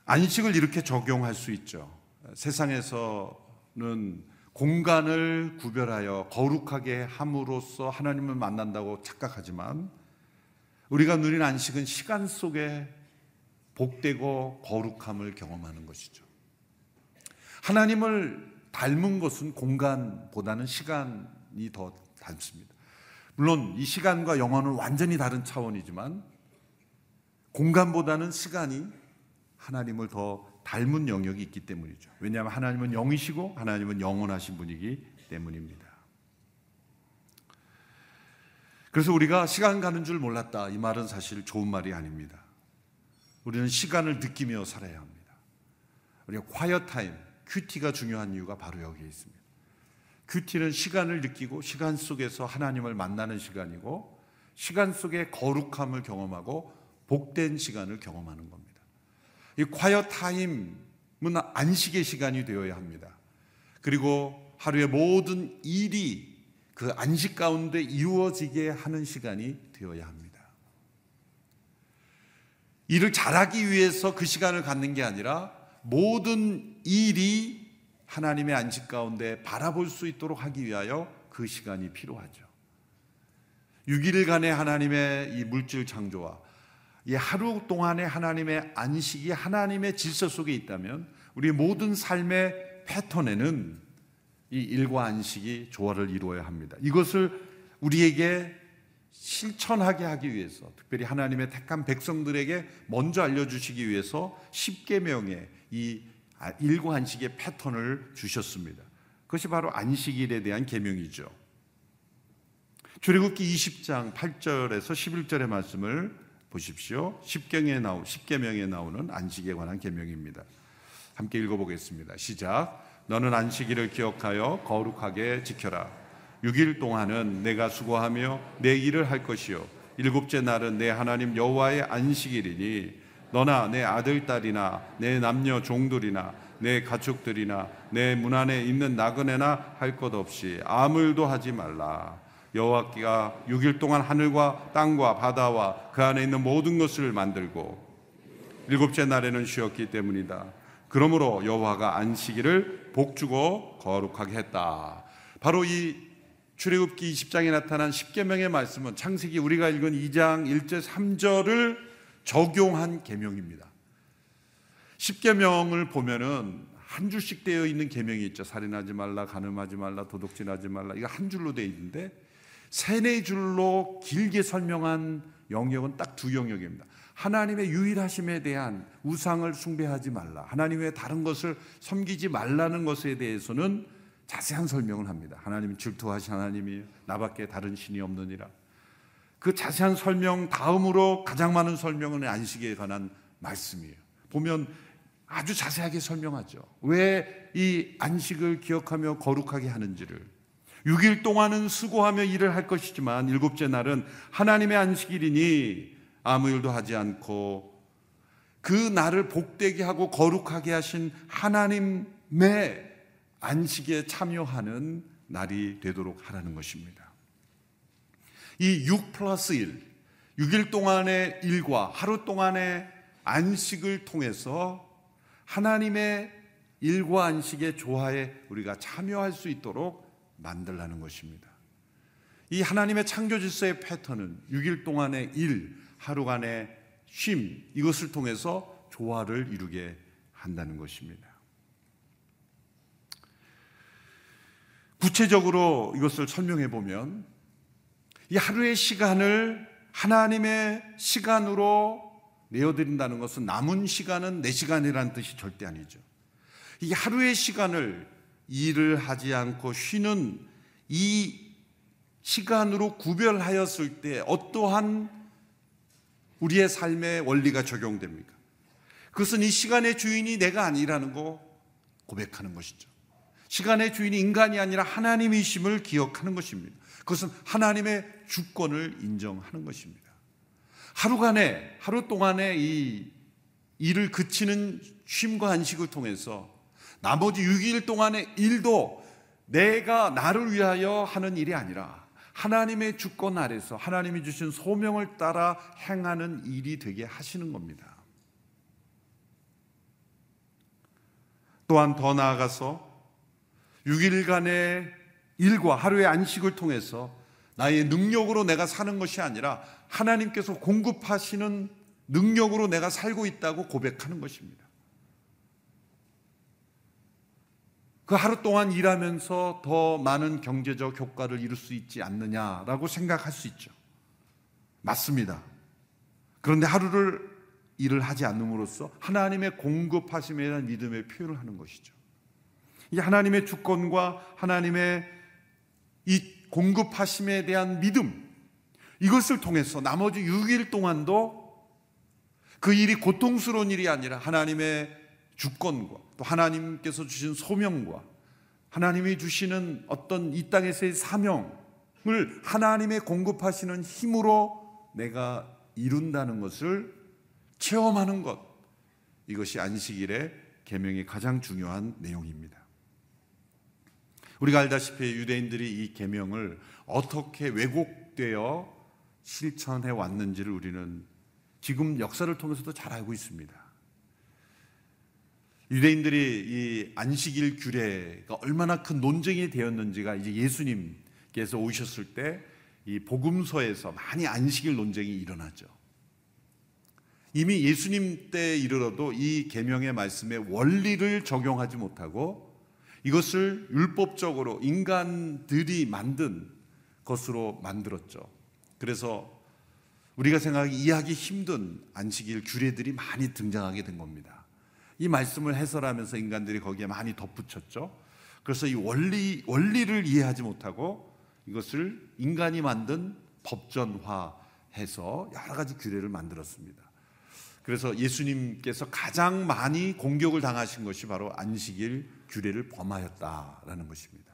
안식을 이렇게 적용할 수 있죠. 세상에서는 공간을 구별하여 거룩하게 함으로써 하나님을 만난다고 착각하지만 우리가 누린 안식은 시간 속에 복되고 거룩함을 경험하는 것이죠. 하나님을 닮은 것은 공간보다는 시간이 더 닮습니다. 물론 이 시간과 영혼은 완전히 다른 차원이지만 공간보다는 시간이 하나님을 더 닮은 영역이 있기 때문이죠. 왜냐하면 하나님은 영이시고 하나님은 영원하신 분이기 때문입니다. 그래서 우리가 시간 가는 줄 몰랐다. 이 말은 사실 좋은 말이 아닙니다. 우리는 시간을 느끼며 살아야 합니다. 우리가 quiet time, QT가 중요한 이유가 바로 여기에 있습니다. QT는 시간을 느끼고 시간 속에서 하나님을 만나는 시간이고 시간 속에 거룩함을 경험하고 복된 시간을 경험하는 겁니다. 이 quiet time은 안식의 시간이 되어야 합니다. 그리고 하루의 모든 일이 그 안식 가운데 이루어지게 하는 시간이 되어야 합니다. 일을 잘하기 위해서 그 시간을 갖는 게 아니라 모든 일이 하나님의 안식 가운데 바라볼 수 있도록 하기 위하여 그 시간이 필요하죠. 6일간의 하나님의 이 물질 창조와 이 하루 동안의 하나님의 안식이 하나님의 질서 속에 있다면 우리 모든 삶의 패턴에는 이 일과 안식이 조화를 이루어야 합니다. 이것을 우리에게 실천하게 하기 위해서 특별히 하나님의 택한 백성들에게 먼저 알려주시기 위해서 10계명의 이 일과 안식의 패턴을 주셨습니다. 그것이 바로 안식일에 대한 계명이죠. 출애굽기 20장 8절에서 11절의 말씀을 보십시오. 10경에 나오 10계명에 나오는 안식에 관한 계명입니다. 함께 읽어 보겠습니다. 시작. 너는 안식일을 기억하여 거룩하게 지켜라. 6일 동안은 내가 수고하며 내 일을 할 것이요 일곱째 날은 내 하나님 여호와의 안식일이니 너나 내 아들 딸이나 내 남녀 종들이나 내 가축들이나 내 문 안에 있는 나그네나 할 것 없이 아무 일도 하지 말라. 여호와께가 6일 동안 하늘과 땅과 바다와 그 안에 있는 모든 것을 만들고 일곱째 날에는 쉬었기 때문이다. 그러므로 여호와가 안식일을 복주고 거룩하게 했다. 바로 이 출애굽기 20장에 나타난 10계명의 말씀은 창세기 우리가 읽은 2장 1절 3절을 적용한 계명입니다. 10계명을 보면은 한 줄씩 되어 있는 계명이 있죠. 살인하지 말라, 간음하지 말라, 도둑질하지 말라. 이거 한 줄로 되어 있는데 세네 줄로 길게 설명한 영역은 딱 두 영역입니다. 하나님의 유일하심에 대한 우상을 숭배하지 말라. 하나님의 다른 것을 섬기지 말라는 것에 대해서는 자세한 설명을 합니다. 하나님은 질투하신 하나님이에요. 나밖에 다른 신이 없느니라. 그 자세한 설명 다음으로 가장 많은 설명은 안식에 관한 말씀이에요. 보면 아주 자세하게 설명하죠. 왜 이 안식을 기억하며 거룩하게 하는지를. 6일 동안은 수고하며 일을 할 것이지만 일곱째 날은 하나님의 안식일이니 아무 일도 하지 않고 그 날을 복되게 하고 거룩하게 하신 하나님의 안식에 참여하는 날이 되도록 하라는 것입니다. 이 6 플러스 1, 6일 동안의 일과 하루 동안의 안식을 통해서 하나님의 일과 안식의 조화에 우리가 참여할 수 있도록 만들라는 것입니다. 이 하나님의 창조 질서의 패턴은 6일 동안의 일, 하루간의 쉼, 이것을 통해서 조화를 이루게 한다는 것입니다. 구체적으로 이것을 설명해 보면 이 하루의 시간을 하나님의 시간으로 내어드린다는 것은 남은 시간은 내 시간이라는 뜻이 절대 아니죠. 이 하루의 시간을 일을 하지 않고 쉬는 이 시간으로 구별하였을 때 어떠한 우리의 삶의 원리가 적용됩니까? 그것은 이 시간의 주인이 내가 아니라는 거 고백하는 것이죠. 시간의 주인이 인간이 아니라 하나님이심을 기억하는 것입니다. 그것은 하나님의 주권을 인정하는 것입니다. 하루간에, 하루 동안의 이 일을 그치는 쉼과 안식을 통해서 나머지 6일 동안의 일도 내가 나를 위하여 하는 일이 아니라 하나님의 주권 아래서 하나님이 주신 소명을 따라 행하는 일이 되게 하시는 겁니다. 또한 더 나아가서 6일간의 일과 하루의 안식을 통해서 나의 능력으로 내가 사는 것이 아니라 하나님께서 공급하시는 능력으로 내가 살고 있다고 고백하는 것입니다. 그 하루 동안 일하면서 더 많은 경제적 효과를 이룰 수 있지 않느냐라고 생각할 수 있죠. 맞습니다. 그런데 하루를 일을 하지 않음으로써 하나님의 공급하심에 대한 믿음의 표현을 하는 것이죠. 이 하나님의 주권과 하나님의 이 공급하심에 대한 믿음 이것을 통해서 나머지 6일 동안도 그 일이 고통스러운 일이 아니라 하나님의 주권과 또 하나님께서 주신 소명과 하나님이 주시는 어떤 이 땅에서의 사명을 하나님의 공급하시는 힘으로 내가 이룬다는 것을 체험하는 것 이것이 안식일의 계명의 가장 중요한 내용입니다. 우리가 알다시피 유대인들이 이 계명을 어떻게 왜곡되어 실천해 왔는지를 우리는 지금 역사를 통해서도 잘 알고 있습니다. 유대인들이 이 안식일 규례가 얼마나 큰 논쟁이 되었는지가 이제 예수님께서 오셨을 때 이 복음서에서 많이 안식일 논쟁이 일어나죠. 이미 예수님 때 이르러도 이 계명의 말씀에 원리를 적용하지 못하고 이것을 율법적으로 인간들이 만든 것으로 만들었죠. 그래서 우리가 생각하기 이해하기 힘든 안식일 규례들이 많이 등장하게 된 겁니다. 이 말씀을 해설하면서 인간들이 거기에 많이 덧붙였죠. 그래서 이 원리 원리를 이해하지 못하고 이것을 인간이 만든 법전화해서 여러 가지 규례를 만들었습니다. 그래서 예수님께서 가장 많이 공격을 당하신 것이 바로 안식일 규례를 범하였다라는 것입니다.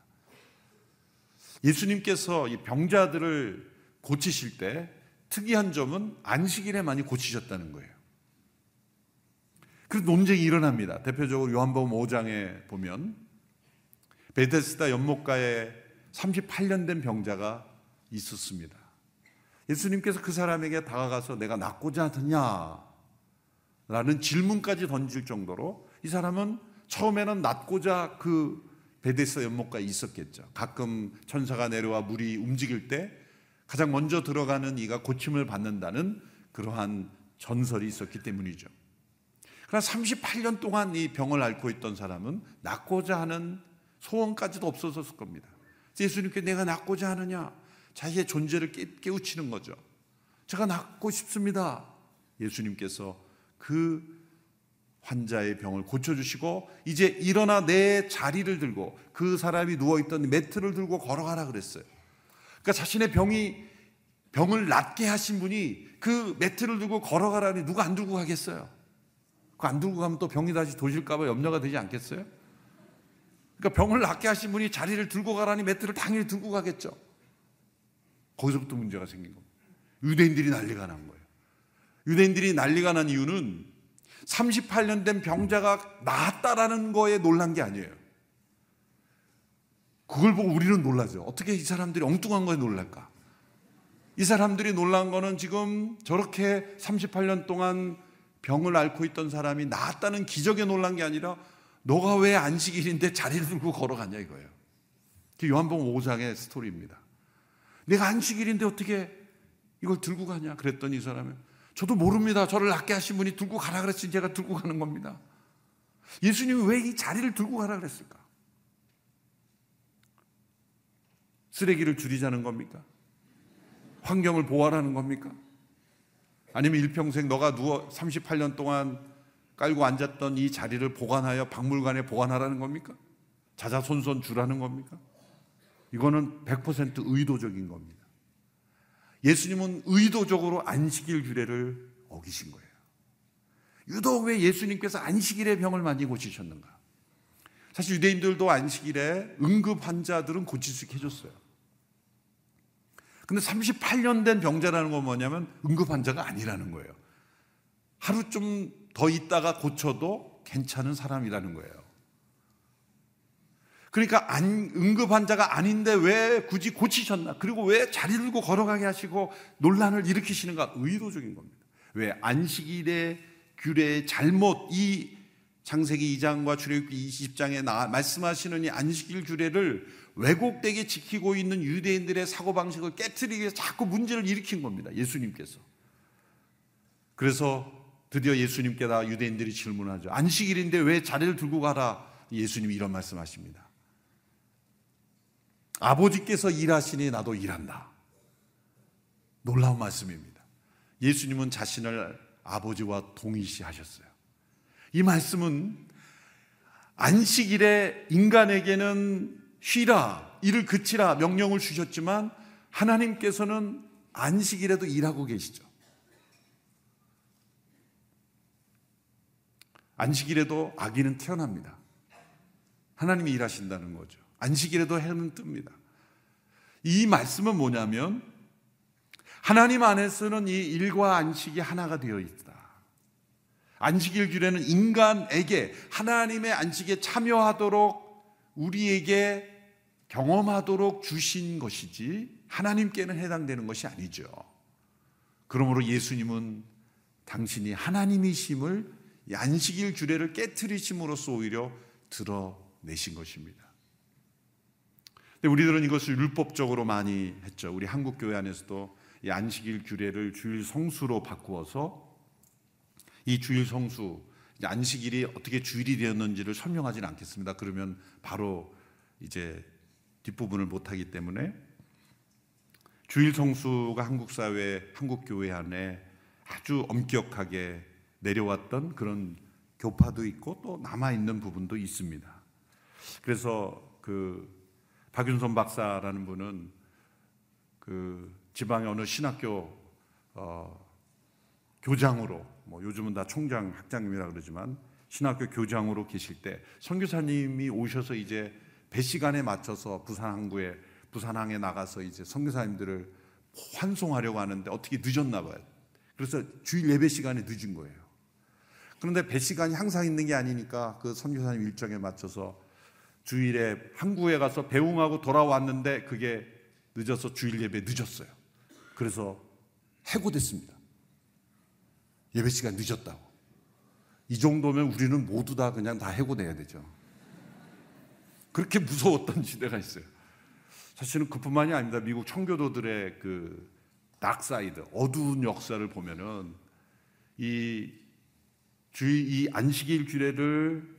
예수님께서 이 병자들을 고치실 때 특이한 점은 안식일에 많이 고치셨다는 거예요. 그 논쟁이 일어납니다. 대표적으로 요한복음 5장에 보면 베데스다 연못가에 38년 된 병자가 있었습니다. 예수님께서 그 사람에게 다가가서 내가 낫고자 하느냐? 라는 질문까지 던질 정도로 이 사람은 처음에는 낫고자 그 베데스 연못가에 있었겠죠. 가끔 천사가 내려와 물이 움직일 때 가장 먼저 들어가는 이가 고침을 받는다는 그러한 전설이 있었기 때문이죠. 그러나 38년 동안 이 병을 앓고 있던 사람은 낫고자 하는 소원까지도 없었을 겁니다. 예수님께 내가 낫고자 하느냐? 자기의 존재를 깨우치는 거죠. 제가 낫고 싶습니다. 예수님께서 그 환자의 병을 고쳐주시고 이제 일어나 내 자리를 들고 그 사람이 누워있던 매트를 들고 걸어가라 그랬어요. 그러니까 자신의 병이 병을 낫게 하신 분이 그 매트를 들고 걸어가라니 누가 안 들고 가겠어요? 그 안 들고 가면 또 병이 다시 도질까봐 염려가 되지 않겠어요? 그러니까 병을 낫게 하신 분이 자리를 들고 가라니 매트를 당연히 들고 가겠죠. 거기서부터 문제가 생긴 겁니다. 유대인들이 난리가 난 거예요. 유대인들이 난리가 난 이유는 38년 된 병자가 나았다라는 거에 놀란 게 아니에요. 그걸 보고 우리는 놀라죠. 어떻게 이 사람들이 엉뚱한 거에 놀랄까? 이 사람들이 놀란 거는 지금 저렇게 38년 동안 병을 앓고 있던 사람이 나았다는 기적에 놀란 게 아니라 너가 왜 안식일인데 자리를 들고 걸어가냐 이거예요. 요한복음 5장의 스토리입니다. 내가 안식일인데 어떻게 이걸 들고 가냐 그랬더니 이 사람이 저도 모릅니다. 저를 낫게 하신 분이 들고 가라 그랬으니 제가 들고 가는 겁니다. 예수님이 왜 이 자리를 들고 가라 그랬을까? 쓰레기를 줄이자는 겁니까? 환경을 보호하라는 겁니까? 아니면 일평생 너가 누워 38년 동안 깔고 앉았던 이 자리를 보관하여 박물관에 보관하라는 겁니까? 자자손손 주라는 겁니까? 이거는 100% 의도적인 겁니다. 예수님은 의도적으로 안식일 규례를 어기신 거예요. 유독 왜 예수님께서 안식일에 병을 많이 고치셨는가? 사실 유대인들도 안식일에 응급 환자들은 고칠 수 있게 해줬어요. 근데 38년 된 병자라는 건 뭐냐면 응급 환자가 아니라는 거예요. 하루 좀 더 있다가 고쳐도 괜찮은 사람이라는 거예요. 그러니까 안, 응급 환자가 아닌데 왜 굳이 고치셨나? 그리고 왜 자리 들고 걸어가게 하시고 논란을 일으키시는가? 의도적인 겁니다. 왜 안식일의 규례의 잘못 이 창세기 2장과 출애굽기 20장에 나, 말씀하시는 이 안식일 규례를 왜곡되게 지키고 있는 유대인들의 사고 방식을 깨뜨리기 위해서 자꾸 문제를 일으킨 겁니다. 예수님께서. 그래서 드디어 예수님께 다 유대인들이 질문하죠. 안식일인데 왜 자리를 들고 가라? 예수님이 이런 말씀하십니다. 아버지께서 일하시니 나도 일한다. 놀라운 말씀입니다. 예수님은 자신을 아버지와 동일시하셨어요. 이 말씀은 안식일에 인간에게는 쉬라, 일을 그치라 명령을 주셨지만 하나님께서는 안식일에도 일하고 계시죠. 안식일에도 아기는 태어납니다. 하나님이 일하신다는 거죠. 안식일에도 해는 뜹니다. 이 말씀은 뭐냐면 하나님 안에서는 이 일과 안식이 하나가 되어 있다. 안식일 규례는 인간에게 하나님의 안식에 참여하도록 우리에게 경험하도록 주신 것이지 하나님께는 해당되는 것이 아니죠. 그러므로 예수님은 당신이 하나님이심을 안식일 규례를 깨뜨리심으로써 오히려 드러내신 것입니다. 우리들은 이것을 율법적으로 많이 했죠. 우리 한국 교회 안에서도 이 안식일 규례를 주일 성수로 바꾸어서 이 주일 성수 안식일이 어떻게 주일이 되었는지를 설명하지는 않겠습니다. 그러면 바로 이제 뒷부분을 못 하기 때문에 주일 성수가 한국 사회, 한국 교회 안에 아주 엄격하게 내려왔던 그런 교파도 있고 또 남아 있는 부분도 있습니다. 그래서 그 박윤선 박사라는 분은 그 지방의 어느 신학교 어, 교장으로 뭐 요즘은 다 총장 학장님이라 그러지만 신학교 교장으로 계실 때 선교사님이 오셔서 이제 배 시간에 맞춰서 부산 항구에 부산항에 나가서 이제 선교사님들을 환송하려고 하는데 어떻게 늦었나 봐요. 그래서 주일 예배 시간에 늦은 거예요. 그런데 배 시간이 항상 있는 게 아니니까 그 선교사님 일정에 맞춰서 주일에 항구에 가서 배웅하고 돌아왔는데 그게 늦어서 주일 예배 늦었어요. 그래서 해고됐습니다. 예배 시간 늦었다고. 이 정도면 우리는 모두 다 그냥 다 해고돼야 되죠. 그렇게 무서웠던 시대가 있어요. 사실은 그뿐만이 아닙니다. 미국 청교도들의 그 dark side, 어두운 역사를 보면은 이 주의 이 안식일 규례를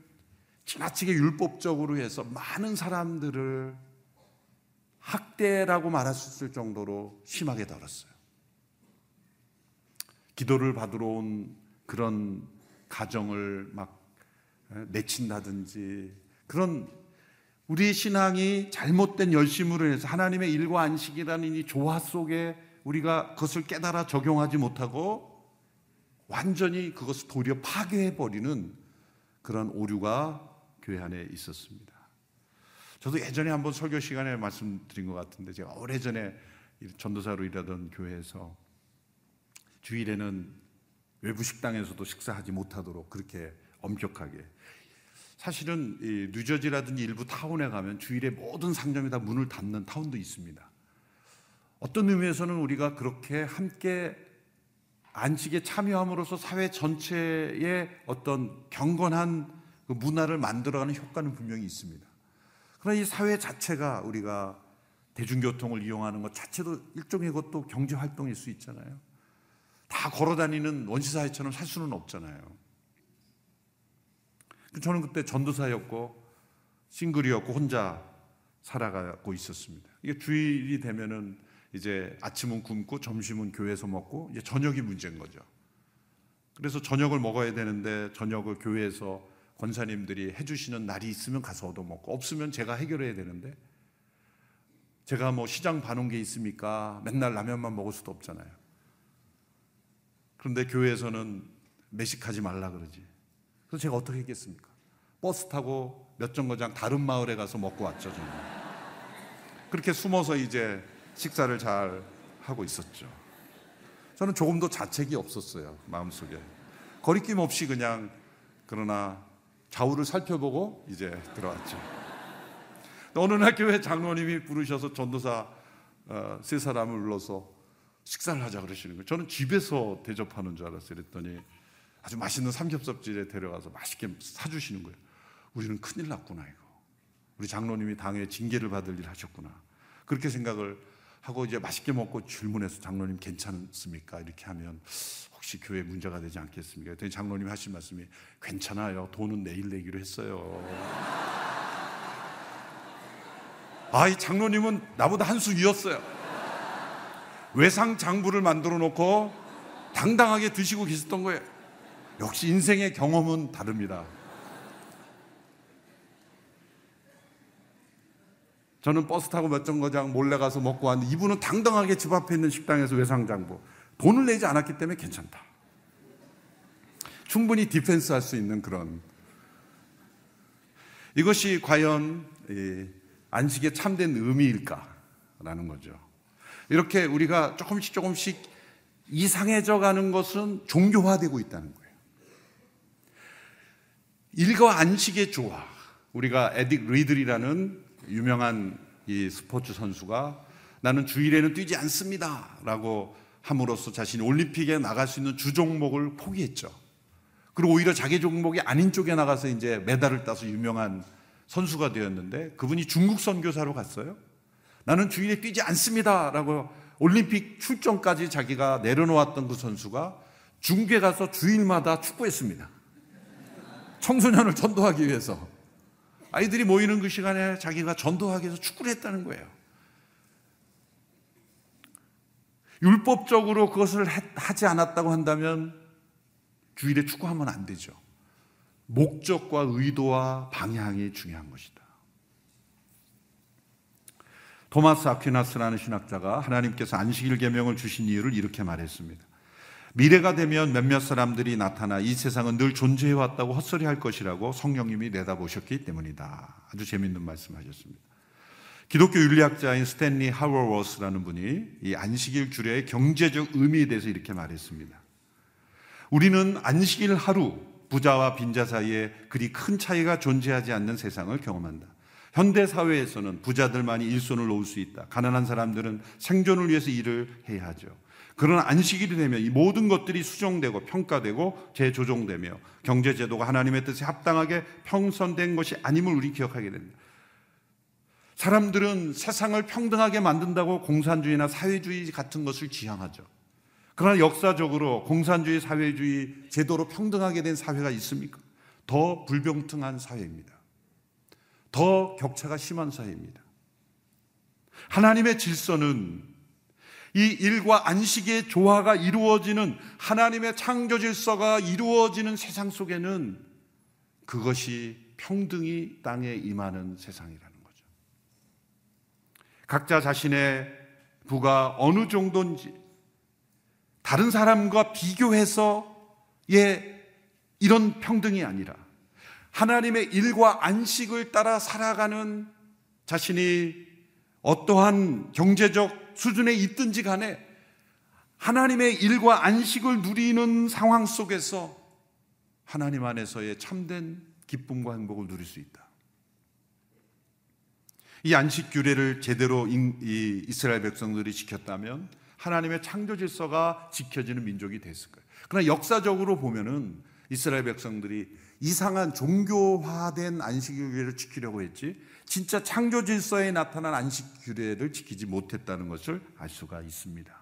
지나치게 율법적으로 해서 많은 사람들을 학대라고 말할 수 있을 정도로 심하게 다뤘어요. 기도를 받으러 온 그런 가정을 막 내친다든지 그런 우리 신앙이 잘못된 열심으로 해서 하나님의 일과 안식이라는 이 조화 속에 우리가 그것을 깨달아 적용하지 못하고 완전히 그것을 도리어 파괴해 버리는 그런 오류가 교회 안에 있었습니다. 저도 예전에 한번 설교 시간에 말씀드린 것 같은데 제가 오래전에 전도사로 일하던 교회에서 주일에는 외부 식당에서도 식사하지 못하도록 그렇게 엄격하게 사실은 뉴저지라든지 일부 타운에 가면 주일에 모든 상점이 다 문을 닫는 타운도 있습니다. 어떤 의미에서는 우리가 그렇게 함께 안식에 참여함으로써 사회 전체의 어떤 경건한 그 문화를 만들어가는 효과는 분명히 있습니다. 그러나 이 사회 자체가 우리가 대중교통을 이용하는 것 자체도 일종의 것도 경제 활동일 수 있잖아요. 다 걸어 다니는 원시 사회처럼 살 수는 없잖아요. 저는 그때 전도사였고 싱글이었고 혼자 살아가고 있었습니다. 이게 주일이 되면은 이제 아침은 굶고 점심은 교회에서 먹고 이제 저녁이 문제인 거죠. 그래서 저녁을 먹어야 되는데 저녁을 교회에서 권사님들이 해주시는 날이 있으면 가서 얻어 먹고 없으면 제가 해결해야 되는데 제가 뭐 시장 봐놓은 게 있습니까? 맨날 라면만 먹을 수도 없잖아요. 그런데 교회에서는 매식하지 말라 그러지. 그래서 제가 어떻게 했겠습니까? 버스 타고 몇 정거장 다른 마을에 가서 먹고 왔죠, 저는. 그렇게 숨어서 이제 식사를 잘 하고 있었죠. 저는 조금도 자책이 없었어요, 마음속에. 거리낌 없이 그냥 그러나 좌우를 살펴보고 이제 들어왔죠. 어느 날 교회 장로님이 부르셔서 전도사 어, 세 사람을 불러서 식사를 하자 그러시는 거예요. 저는 집에서 대접하는 줄 알았어요. 그랬더니 아주 맛있는 삼겹살집에 데려가서 맛있게 사주시는 거예요. 우리는 큰일 났구나 이거. 우리 장로님이 당에 징계를 받을 일 하셨구나. 그렇게 생각을 하고 이제 맛있게 먹고 질문해서 장로님 괜찮습니까? 이렇게 하면 혹시 교회 문제가 되지 않겠습니까? 그랬더니 장로님이 하신 말씀이 괜찮아요. 돈은 내일 내기로 했어요. 아, 이 장로님은 나보다 한 수 위였어요. 외상 장부를 만들어 놓고 당당하게 드시고 계셨던 거예요. 역시 인생의 경험은 다릅니다. 저는 버스 타고 몇 정거장 몰래 가서 먹고 왔는데 이분은 당당하게 집 앞에 있는 식당에서 외상장부 돈을 내지 않았기 때문에 괜찮다. 충분히 defense 할 수 있는 그런 이것이 과연 안식의 참된 의미일까라는 거죠. 이렇게 우리가 조금씩 조금씩 이상해져 가는 것은 종교화되고 있다는 거예요. 일과 안식의 조화. 우리가 에딕 리들이라는 유명한 이 스포츠 선수가 나는 주일에는 뛰지 않습니다. 라고 함으로써 자신이 올림픽에 나갈 수 있는 주 종목을 포기했죠. 그리고 오히려 자기 종목이 아닌 쪽에 나가서 이제 메달을 따서 유명한 선수가 되었는데 그분이 중국 선교사로 갔어요. 나는 주일에 뛰지 않습니다. 라고 올림픽 출전까지 자기가 내려놓았던 그 선수가 중국에 가서 주일마다 축구했습니다. 청소년을 전도하기 위해서. 아이들이 모이는 그 시간에 자기가 전도하기 위해서 축구를 했다는 거예요. 율법적으로 그것을 하지 않았다고 한다면 주일에 축구하면 안 되죠. 목적과 의도와 방향이 중요한 것이다. 토마스 아퀴나스라는 신학자가 하나님께서 안식일 계명을 주신 이유를 이렇게 말했습니다. 미래가 되면 몇몇 사람들이 나타나 이 세상은 늘 존재해 왔다고 헛소리 할 것이라고 성령님이 내다보셨기 때문이다. 아주 재밌는 말씀하셨습니다. 기독교 윤리학자인 스탠리 하워워스라는 분이 이 안식일 규례의 경제적 의미에 대해서 이렇게 말했습니다. 우리는 안식일 하루 부자와 빈자 사이에 그리 큰 차이가 존재하지 않는 세상을 경험한다. 현대 사회에서는 부자들만이 일손을 놓을 수 있다. 가난한 사람들은 생존을 위해서 일을 해야 하죠. 그러나 안식일이 되면 이 모든 것들이 수정되고 평가되고 재조정되며 경제 제도가 하나님의 뜻에 합당하게 평선된 것이 아님을 우리 기억하게 됩니다. 사람들은 세상을 평등하게 만든다고 공산주의나 사회주의 같은 것을 지향하죠. 그러나 역사적으로 공산주의, 사회주의 제도로 평등하게 된 사회가 있습니까? 더 불평등한 사회입니다. 더 격차가 심한 사회입니다. 하나님의 질서는 이 일과 안식의 조화가 이루어지는 하나님의 창조 질서가 이루어지는 세상 속에는 그것이 평등이 땅에 임하는 세상이라는 거죠. 각자 자신의 부가 어느 정도인지 다른 사람과 비교해서 예 이런 평등이 아니라 하나님의 일과 안식을 따라 살아가는 자신이 어떠한 경제적 수준에 있든지 간에 하나님의 일과 안식을 누리는 상황 속에서 하나님 안에서의 참된 기쁨과 행복을 누릴 수 있다. 이 안식 규례를 제대로 이스라엘 백성들이 지켰다면 하나님의 창조 질서가 지켜지는 민족이 됐을 거예요. 그러나 역사적으로 보면은 이스라엘 백성들이 이상한 종교화된 안식 규례를 지키려고 했지 진짜 창조 질서에 나타난 안식 규례를 지키지 못했다는 것을 알 수가 있습니다.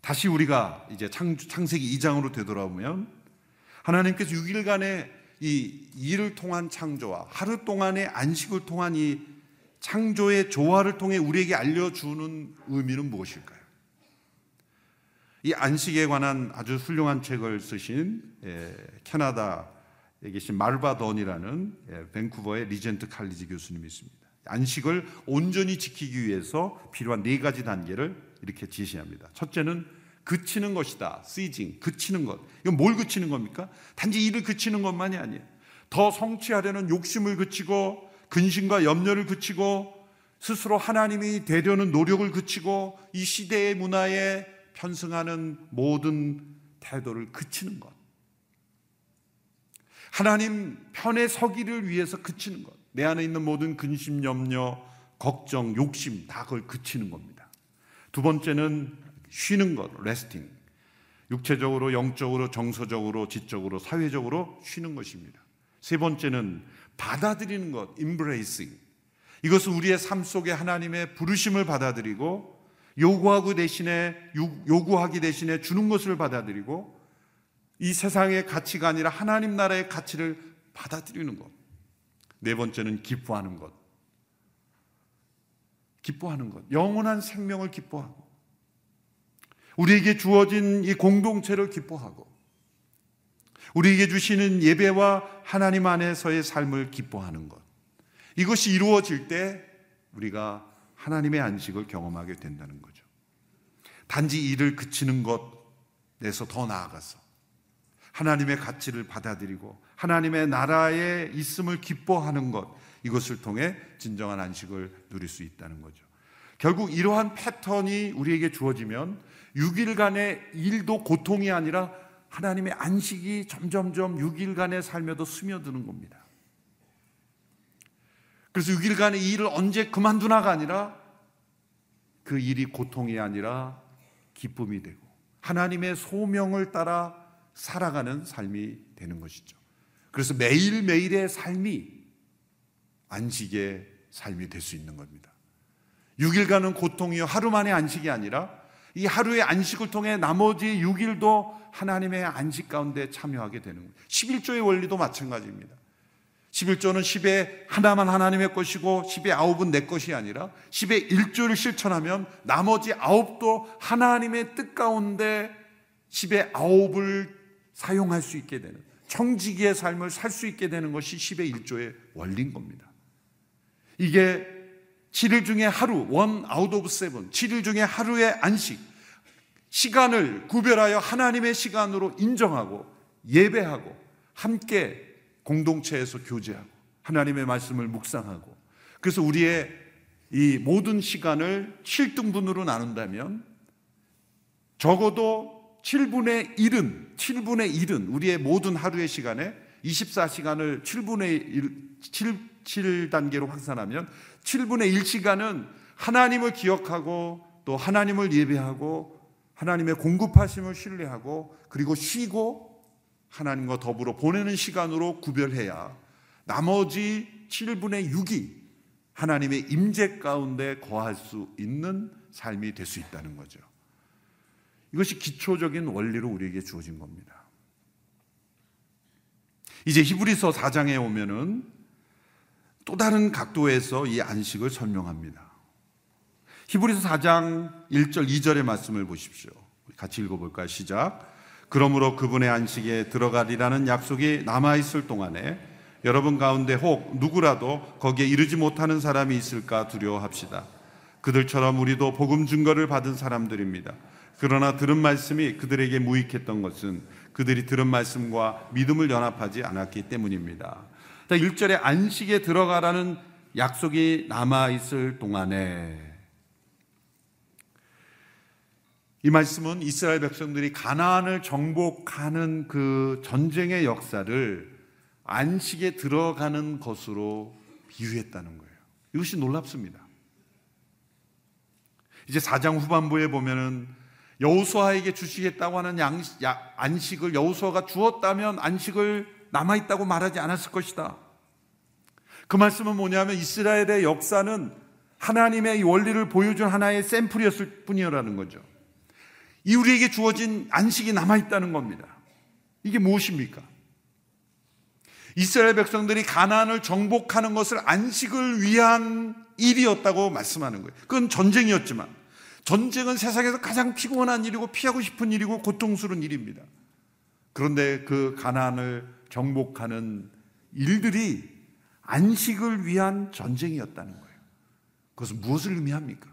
다시 우리가 이제 창, 세기 2장으로 되돌아오면 하나님께서 6일간의 이 일을 통한 창조와 하루 동안의 안식을 통한 이 창조의 조화를 통해 우리에게 알려주는 의미는 무엇일까요? 이 안식에 관한 아주 훌륭한 책을 쓰신 예, 캐나다에 계신 마르바 던이라는 예, 밴쿠버의 리젠트 칼리지 교수님이 있습니다. 안식을 온전히 지키기 위해서 필요한 네 가지 단계를 이렇게 지시합니다. 첫째는 그치는 것이다. ceasing, 그치는 것. 이건 뭘 그치는 겁니까? 단지 일을 그치는 것만이 아니에요. 더 성취하려는 욕심을 그치고 근심과 염려를 그치고 스스로 하나님이 되려는 노력을 그치고 이 시대의 문화에 편승하는 모든 태도를 그치는 것. 하나님 편에 서기를 위해서 그치는 것. 내 안에 있는 모든 근심, 염려, 걱정, 욕심 다 그걸 그치는 겁니다. 두 번째는 쉬는 것, 레스팅. 육체적으로, 영적으로, 정서적으로, 지적으로, 사회적으로 쉬는 것입니다. 세 번째는 받아들이는 것, embracing. 이것은 우리의 삶 속에 하나님의 부르심을 받아들이고 요구하고 대신에 요구하기 대신에 주는 것을 받아들이고 이 세상의 가치가 아니라 하나님 나라의 가치를 받아들이는 것. 네 번째는 기뻐하는 것. 기뻐하는 것. 영원한 생명을 기뻐하고 우리에게 주어진 이 공동체를 기뻐하고 우리에게 주시는 예배와 하나님 안에서의 삶을 기뻐하는 것. 이것이 이루어질 때 우리가 하나님의 안식을 경험하게 된다는 거죠. 단지 일을 그치는 것에서 더 나아가서 하나님의 가치를 받아들이고 하나님의 나라에 있음을 기뻐하는 것 이것을 통해 진정한 안식을 누릴 수 있다는 거죠. 결국 이러한 패턴이 우리에게 주어지면 6일간의 일도 고통이 아니라 하나님의 안식이 점점점 6일간의 삶에도 스며드는 겁니다. 그래서 6일간의 일을 언제 그만두나가 아니라 그 일이 고통이 아니라 기쁨이 되고 하나님의 소명을 따라 살아가는 삶이 되는 것이죠. 그래서 매일매일의 삶이 안식의 삶이 될 수 있는 겁니다. 6일간은 고통이요. 하루 만의 안식이 아니라 이 하루의 안식을 통해 나머지 6일도 하나님의 안식 가운데 참여하게 되는 거예요. 11조의 원리도 마찬가지입니다. 11조는 10의 하나만 하나님의 것이고 10의 아홉은 내 것이 아니라 10의 1조를 실천하면 나머지 아홉도 하나님의 뜻 가운데 10의 아홉을 사용할 수 있게 되는 청지기의 삶을 살 수 있게 되는 것이 10의 1조의 원리인 겁니다. 이게 7일 중에 하루, one out of seven, 7일 중에 하루의 안식, 시간을 구별하여 하나님의 시간으로 인정하고 예배하고 함께 공동체에서 교제하고 하나님의 말씀을 묵상하고 그래서 우리의 이 모든 시간을 7등분으로 나눈다면 적어도 7분의 1은 7분의 1은 우리의 모든 하루의 시간에 24시간을 7분의 1 7, 7단계로 확산하면 7분의 1시간은 하나님을 기억하고 또 하나님을 예배하고 하나님의 공급하심을 신뢰하고 그리고 쉬고 하나님과 더불어 보내는 시간으로 구별해야 나머지 7분의 6이 하나님의 임재 가운데 거할 수 있는 삶이 될 수 있다는 거죠. 이것이 기초적인 원리로 우리에게 주어진 겁니다. 이제 히브리서 4장에 오면은 또 다른 각도에서 이 안식을 설명합니다. 히브리서 4장 1절 2절의 말씀을 보십시오. 같이 읽어볼까요? 시작. 그러므로 그분의 안식에 들어가리라는 약속이 남아있을 동안에 여러분 가운데 혹 누구라도 거기에 이르지 못하는 사람이 있을까 두려워합시다. 그들처럼 우리도 복음 증거를 받은 사람들입니다. 그러나 들은 말씀이 그들에게 무익했던 것은 그들이 들은 말씀과 믿음을 연합하지 않았기 때문입니다. 1절에 안식에 들어가라는 약속이 남아있을 동안에 이 말씀은 이스라엘 백성들이 가나안을 정복하는 그 전쟁의 역사를 안식에 들어가는 것으로 비유했다는 거예요. 이것이 놀랍습니다. 이제 4장 후반부에 보면은 여호수아에게 주시겠다고 하는 양, 야, 안식을 여호수아가 주었다면 안식을 남아 있다고 말하지 않았을 것이다. 그 말씀은 뭐냐면 이스라엘의 역사는 하나님의 원리를 보여준 하나의 샘플이었을 뿐이라는 거죠. 이 우리에게 주어진 안식이 남아 있다는 겁니다. 이게 무엇입니까? 이스라엘 백성들이 가나안을 정복하는 것을 안식을 위한 일이었다고 말씀하는 거예요. 그건 전쟁이었지만 전쟁은 세상에서 가장 피곤한 일이고 피하고 싶은 일이고 고통스러운 일입니다. 그런데 그 가나안을 정복하는 일들이 안식을 위한 전쟁이었다는 거예요. 그것은 무엇을 의미합니까?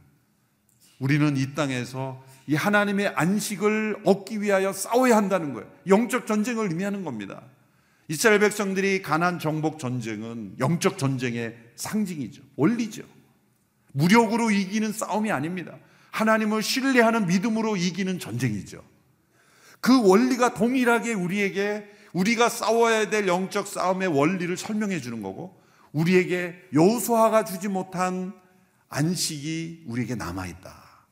우리는 이 땅에서 이 하나님의 안식을 얻기 위하여 싸워야 한다는 거예요. 영적 전쟁을 의미하는 겁니다. 이스라엘 백성들이 가난 정복 전쟁은 영적 전쟁의 상징이죠. 원리죠. 무력으로 이기는 싸움이 아닙니다. 하나님을 신뢰하는 믿음으로 이기는 전쟁이죠. 그 원리가 동일하게 우리에게 우리가 싸워야 될 영적 싸움의 원리를 설명해 주는 거고 우리에게 여호수아가 주지 못한 안식이 우리에게 남아 있다.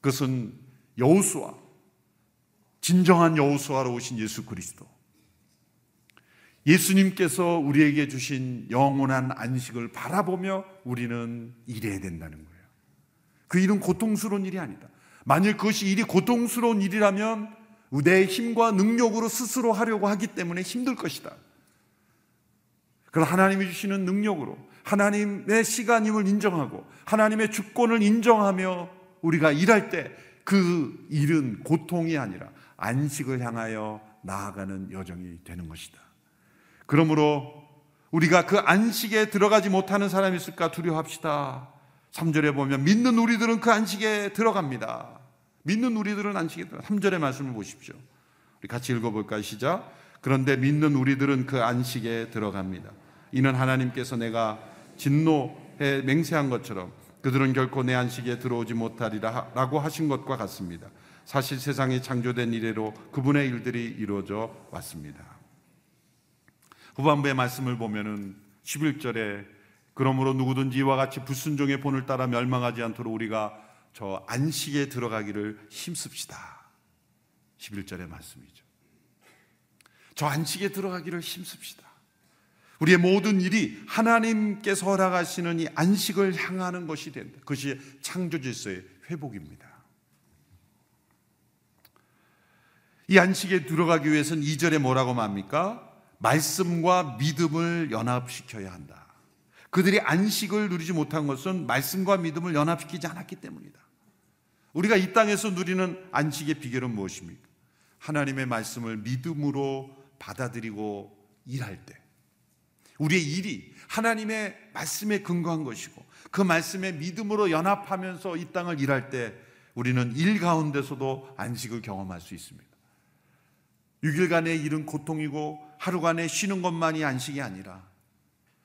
그것은 여호수아 진정한 여호수아로 오신 예수 그리스도 예수님께서 우리에게 주신 영원한 안식을 바라보며 우리는 일해야 된다는 거예요. 그 일은 고통스러운 일이 아니다. 만일 그것이 일이 고통스러운 일이라면 내 힘과 능력으로 스스로 하려고 하기 때문에 힘들 것이다. 그럼 하나님이 주시는 능력으로 하나님의 시간임을 인정하고 하나님의 주권을 인정하며 우리가 일할 때 그 일은 고통이 아니라 안식을 향하여 나아가는 여정이 되는 것이다. 그러므로 우리가 그 안식에 들어가지 못하는 사람이 있을까 두려워합시다. 3절에 보면 믿는 우리들은 그 안식에 들어갑니다. 믿는 우리들은 안식에 들어. 3절의 말씀을 보십시오. 우리 같이 읽어볼까요? 시작. 그런데 믿는 우리들은 그 안식에 들어갑니다. 이는 하나님께서 내가 진노에 맹세한 것처럼 그들은 결코 내 안식에 들어오지 못하리라 라고 하신 것과 같습니다. 사실 세상이 창조된 이래로 그분의 일들이 이루어져 왔습니다. 후반부의 말씀을 보면은 11절에 그러므로 누구든지 이와 같이 불순종의 본을 따라 멸망하지 않도록 우리가 저 안식에 들어가기를 힘씁시다. 11절의 말씀이죠. 저 안식에 들어가기를 힘씁시다. 우리의 모든 일이 하나님께서 허락하시는 이 안식을 향하는 것이 된다. 그것이 창조 질서의 회복입니다. 이 안식에 들어가기 위해서는 2절에 뭐라고 말합니까? 말씀과 믿음을 연합시켜야 한다. 그들이 안식을 누리지 못한 것은 말씀과 믿음을 연합시키지 않았기 때문이다. 우리가 이 땅에서 누리는 안식의 비결은 무엇입니까? 하나님의 말씀을 믿음으로 받아들이고 일할 때 우리의 일이 하나님의 말씀에 근거한 것이고 그 말씀에 믿음으로 연합하면서 이 땅을 일할 때 우리는 일 가운데서도 안식을 경험할 수 있습니다. 6일간의 일은 고통이고 하루간의 쉬는 것만이 안식이 아니라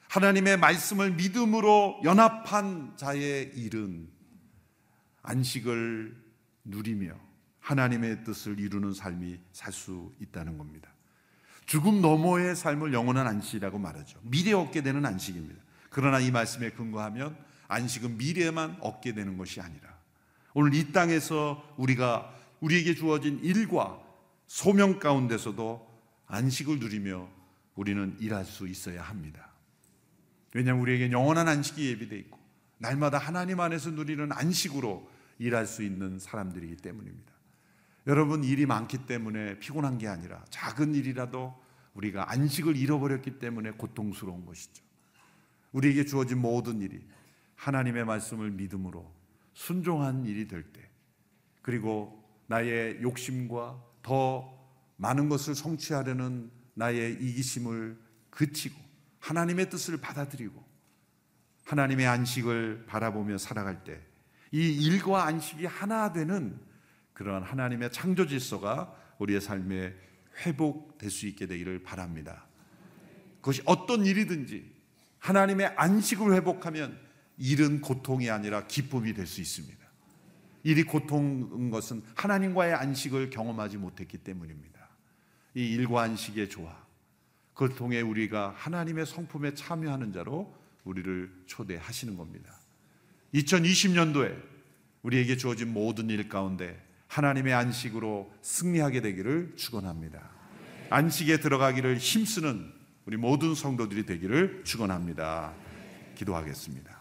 하나님의 말씀을 믿음으로 연합한 자의 일은 안식을 누리며 하나님의 뜻을 이루는 삶이 살 수 있다는 겁니다. 죽음 너머의 삶을 영원한 안식이라고 말하죠. 미래에 얻게 되는 안식입니다. 그러나 이 말씀에 근거하면 안식은 미래에만 얻게 되는 것이 아니라 오늘 이 땅에서 우리가 우리에게 주어진 일과 소명 가운데서도 안식을 누리며 우리는 일할 수 있어야 합니다. 왜냐하면 우리에게 영원한 안식이 예비되어 있고 날마다 하나님 안에서 누리는 안식으로 일할 수 있는 사람들이기 때문입니다. 여러분 일이 많기 때문에 피곤한 게 아니라 작은 일이라도 우리가 안식을 잃어버렸기 때문에 고통스러운 것이죠. 우리에게 주어진 모든 일이 하나님의 말씀을 믿음으로 순종한 일이 될 때, 그리고 나의 욕심과 더 많은 것을 성취하려는 나의 이기심을 그치고 하나님의 뜻을 받아들이고 하나님의 안식을 바라보며 살아갈 때 이 일과 안식이 하나 되는 그러한 하나님의 창조 질서가 우리의 삶에 회복될 수 있게 되기를 바랍니다. 그것이 어떤 일이든지 하나님의 안식을 회복하면 일은 고통이 아니라 기쁨이 될 수 있습니다. 일이 고통인 것은 하나님과의 안식을 경험하지 못했기 때문입니다. 이 일과 안식의 조화, 그걸 통해 우리가 하나님의 성품에 참여하는 자로 우리를 초대하시는 겁니다. 2020년도에 우리에게 주어진 모든 일 가운데 하나님의 안식으로 승리하게 되기를 축원합니다. 안식에 들어가기를 힘쓰는 우리 모든 성도들이 되기를 축원합니다. 기도하겠습니다.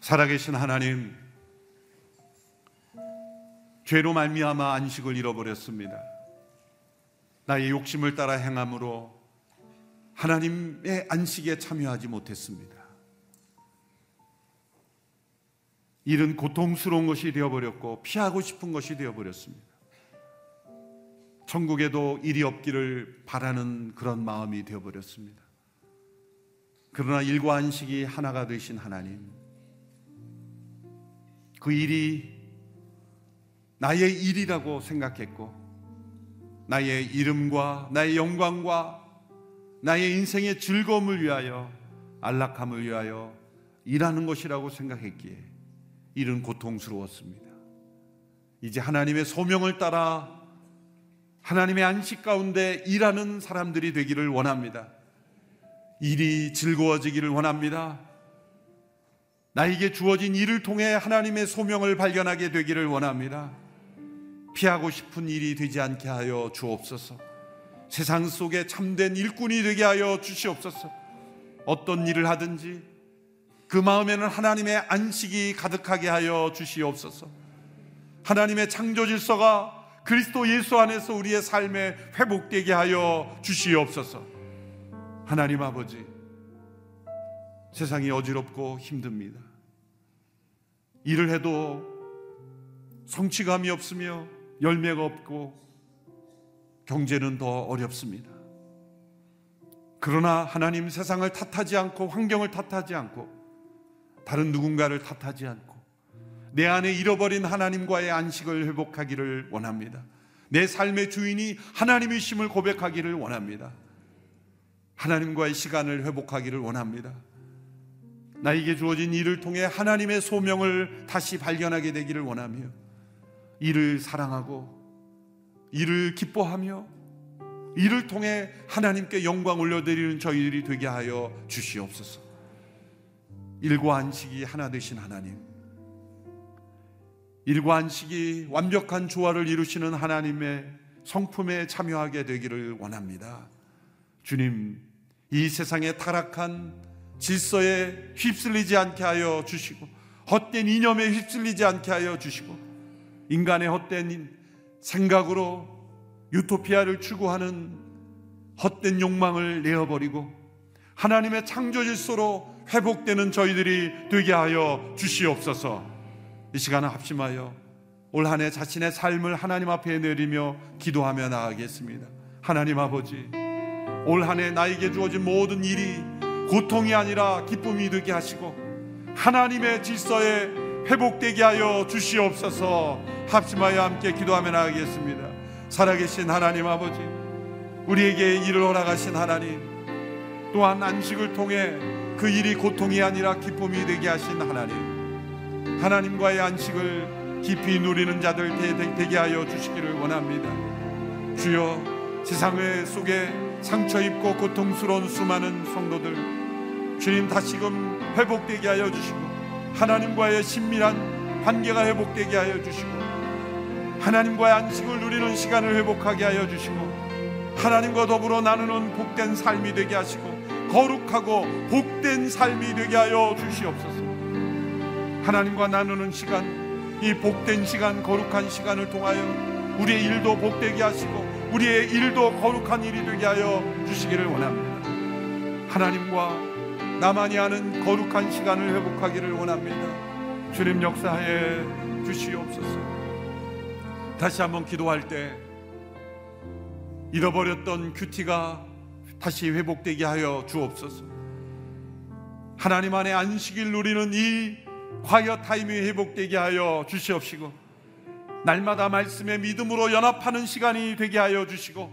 살아계신 하나님, 죄로 말미암아 안식을 잃어버렸습니다. 나의 욕심을 따라 행함으로 하나님의 안식에 참여하지 못했습니다. 일은 고통스러운 것이 되어버렸고 피하고 싶은 것이 되어버렸습니다. 천국에도 일이 없기를 바라는 그런 마음이 되어버렸습니다. 그러나 일과 안식이 하나가 되신 하나님, 그 일이 나의 일이라고 생각했고, 나의 이름과 나의 영광과 나의 인생의 즐거움을 위하여 안락함을 위하여 일하는 것이라고 생각했기에 일은 고통스러웠습니다. 이제 하나님의 소명을 따라 하나님의 안식 가운데 일하는 사람들이 되기를 원합니다. 일이 즐거워지기를 원합니다. 나에게 주어진 일을 통해 하나님의 소명을 발견하게 되기를 원합니다. 피하고 싶은 일이 되지 않게 하여 주옵소서. 세상 속에 참된 일꾼이 되게 하여 주시옵소서. 어떤 일을 하든지 그 마음에는 하나님의 안식이 가득하게 하여 주시옵소서. 하나님의 창조 질서가 그리스도 예수 안에서 우리의 삶에 회복되게 하여 주시옵소서. 하나님 아버지, 세상이 어지럽고 힘듭니다. 일을 해도 성취감이 없으며 열매가 없고 경제는 더 어렵습니다. 그러나 하나님 세상을 탓하지 않고 환경을 탓하지 않고 다른 누군가를 탓하지 않고 내 안에 잃어버린 하나님과의 안식을 회복하기를 원합니다. 내 삶의 주인이 하나님이심을 고백하기를 원합니다. 하나님과의 시간을 회복하기를 원합니다. 나에게 주어진 일을 통해 하나님의 소명을 다시 발견하게 되기를 원하며 이를 사랑하고 이를 기뻐하며 이를 통해 하나님께 영광 올려드리는 저희들이 되게 하여 주시옵소서. 일과 안식이 하나 되신 하나님. 일과 안식이 완벽한 조화를 이루시는 하나님의 성품에 참여하게 되기를 원합니다. 주님, 이 세상의 타락한 질서에 휩쓸리지 않게 하여 주시고, 헛된 이념에 휩쓸리지 않게 하여 주시고, 인간의 헛된 생각으로 유토피아를 추구하는 헛된 욕망을 내어버리고 하나님의 창조 질서로 회복되는 저희들이 되게 하여 주시옵소서. 이 시간을 합심하여 올 한 해 자신의 삶을 하나님 앞에 내리며 기도하며 나아가겠습니다. 하나님 아버지, 올 한 해 나에게 주어진 모든 일이 고통이 아니라 기쁨이 되게 하시고 하나님의 질서에 회복되게 하여 주시옵소서. 합심하여 함께 기도하며 나가겠습니다. 살아계신 하나님 아버지, 우리에게 일을 허락하신 하나님, 또한 안식을 통해 그 일이 고통이 아니라 기쁨이 되게 하신 하나님, 하나님과의 안식을 깊이 누리는 자들 되게 하여 주시기를 원합니다. 주여, 세상의 속에 상처 입고 고통스러운 수많은 성도들, 주님 다시금 회복되게 하여 주시고, 하나님과의 친밀한 관계가 회복되게 하여 주시고, 하나님과의 안식을 누리는 시간을 회복하게 하여 주시고 하나님과 더불어 나누는 복된 삶이 되게 하시고 거룩하고 복된 삶이 되게 하여 주시옵소서. 하나님과 나누는 시간, 이 복된 시간, 거룩한 시간을 통하여 우리의 일도 복되게 하시고 우리의 일도 거룩한 일이 되게 하여 주시기를 원합니다. 하나님과 나만이 아는 거룩한 시간을 회복하기를 원합니다. 주님 역사에 주시옵소서. 다시 한번 기도할 때 잃어버렸던 큐티가 다시 회복되게 하여 주옵소서. 하나님 안에 안식일 누리는 이 과여 타임이 회복되게 하여 주시옵시고 날마다 말씀의 믿음으로 연합하는 시간이 되게 하여 주시고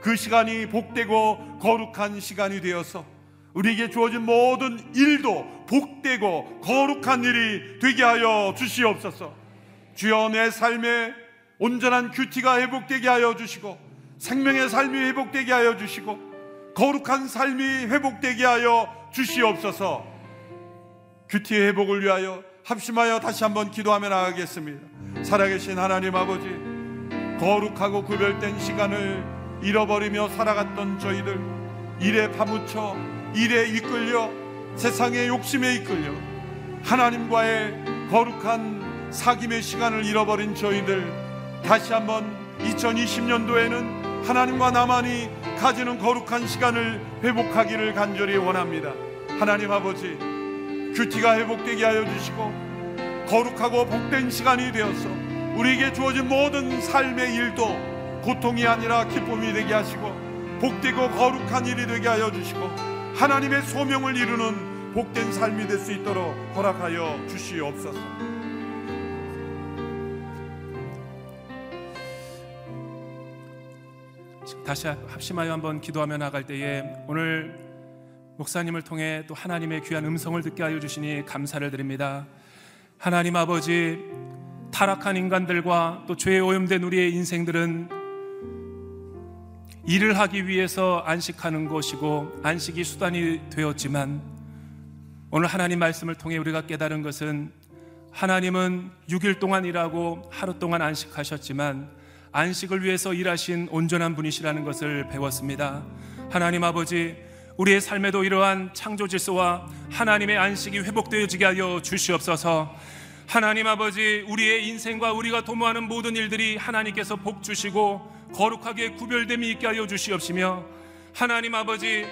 그 시간이 복되고 거룩한 시간이 되어서 우리에게 주어진 모든 일도 복되고 거룩한 일이 되게 하여 주시옵소서. 주여 내 삶에 온전한 큐티가 회복되게 하여 주시고 생명의 삶이 회복되게 하여 주시고 거룩한 삶이 회복되게 하여 주시옵소서. 큐티의 회복을 위하여 합심하여 다시 한번 기도하며 나가겠습니다. 살아계신 하나님 아버지, 거룩하고 구별된 시간을 잃어버리며 살아갔던 저희들, 일에 파묻혀, 일에 이끌려, 세상의 욕심에 이끌려, 하나님과의 거룩한 사귐의 시간을 잃어버린 저희들, 다시 한번 2020년도에는 하나님과 나만이 가지는 거룩한 시간을 회복하기를 간절히 원합니다. 하나님 아버지, 큐티가 회복되게 하여 주시고 거룩하고 복된 시간이 되어서 우리에게 주어진 모든 삶의 일도 고통이 아니라 기쁨이 되게 하시고 복되고 거룩한 일이 되게 하여 주시고 하나님의 소명을 이루는 복된 삶이 될 수 있도록 허락하여 주시옵소서. 다시 합심하여 한번 기도하며 나갈 때에 오늘 목사님을 통해 또 하나님의 귀한 음성을 듣게 하여 주시니 감사를 드립니다. 하나님 아버지 타락한 인간들과 또 죄에 오염된 우리의 인생들은 일을 하기 위해서 안식하는 것이고 안식이 수단이 되었지만 오늘 하나님 말씀을 통해 우리가 깨달은 것은 하나님은 6일 동안 일하고 하루 동안 안식하셨지만 안식을 위해서 일하신 온전한 분이시라는 것을 배웠습니다. 하나님 아버지, 우리의 삶에도 이러한 창조 질서와 하나님의 안식이 회복되어지게 하여 주시옵소서. 하나님 아버지, 우리의 인생과 우리가 도모하는 모든 일들이 하나님께서 복 주시고 거룩하게 구별됨이 있게 하여 주시옵시며 하나님 아버지,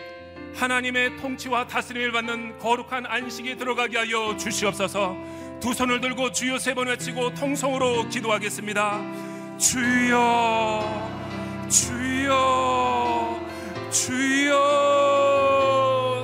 하나님의 통치와 다스림을 받는 거룩한 안식에 들어가게 하여 주시옵소서. 두 손을 들고 주여 세 번 외치고 통성으로 기도하겠습니다. 주여, 주여, 주여,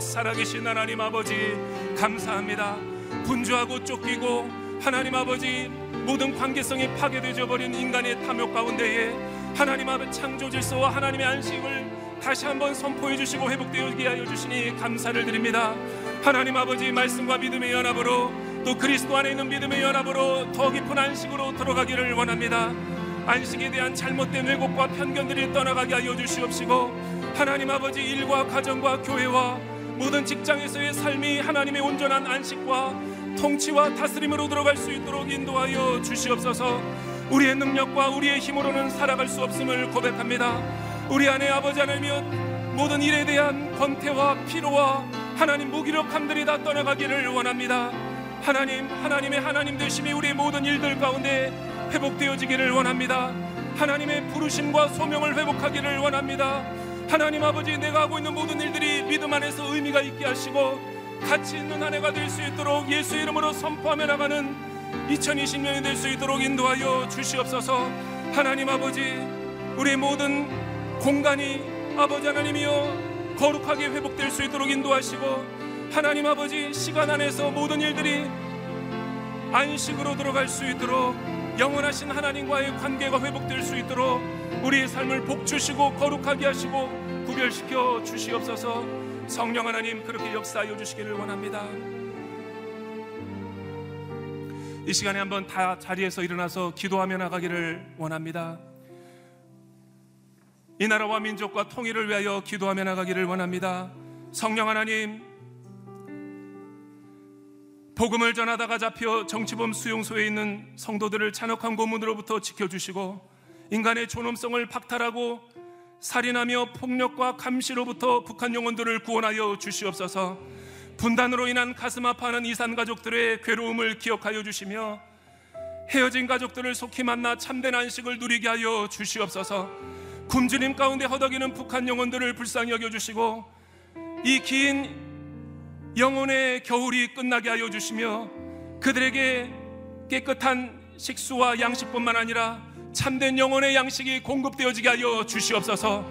살아계신 하나님 아버지, 감사합니다. 분주하고 쫓기고 하나님 아버지 모든 관계성이 파괴되어 버린 인간의 탐욕 가운데에 하나님 아버지 창조 질서와 하나님의 안식을 다시 한번 선포해 주시고 회복되게 하여 주시니 감사를 드립니다. 하나님 아버지 말씀과 믿음의 연합으로 또 그리스도 안에 있는 믿음의 연합으로 더 깊은 안식으로 들어가기를 원합니다. 안식에 대한 잘못된 왜곡과 편견들이 떠나가게 하여 주시옵시고 하나님 아버지 일과 가정과 교회와 모든 직장에서의 삶이 하나님의 온전한 안식과 통치와 다스림으로 들어갈 수 있도록 인도하여 주시옵소서. 우리의 능력과 우리의 힘으로는 살아갈 수 없음을 고백합니다. 우리 안에 아버지 하나님이여 모든 일에 대한 권태와 피로와 하나님 무기력함들이 다 떠나가기를 원합니다. 하나님, 하나님의 하나님 되심이 우리의 모든 일들 가운데 회복되어지기를 원합니다. 하나님의 부르심과 소명을 회복하기를 원합니다. 하나님 아버지 내가 하고 있는 모든 일들이 믿음 안에서 의미가 있게 하시고 가치 있는 한 해가 될 수 있도록 예수 이름으로 선포하며 나가는 2020년이 될 수 있도록 인도하여 주시옵소서. 하나님 아버지 우리의 모든 공간이 아버지 하나님이여 거룩하게 회복될 수 있도록 인도하시고 하나님 아버지 시간 안에서 모든 일들이 안식으로 들어갈 수 있도록 영원하신 하나님과의 관계가 회복될 수 있도록 우리의 삶을 복 주시고 거룩하게 하시고 구별시켜 주시옵소서 성령 하나님 그렇게 역사하여 주시기를 원합니다. 이 시간에 한번 다 자리에서 일어나서 기도하며 나가기를 원합니다. 이 나라와 민족과 통일을 위하여 기도하며 나가기를 원합니다. 성령 하나님, 복음을 전하다가 잡혀 정치범 수용소에 있는 성도들을 잔혹한 고문으로부터 지켜주시고 인간의 존엄성을 박탈하고 살인하며 폭력과 감시로부터 북한 영혼들을 구원하여 주시옵소서. 분단으로 인한 가슴 아파하는 이산 가족들의 괴로움을 기억하여 주시며 헤어진 가족들을 속히 만나 참된 안식을 누리게 하여 주시옵소서. 굶주림 가운데 허덕이는 북한 영혼들을 불쌍히 여겨 주시고 이 긴 영혼의 겨울이 끝나게 하여 주시며 그들에게 깨끗한 식수와 양식뿐만 아니라 참된 영혼의 양식이 공급되어지게 하여 주시옵소서.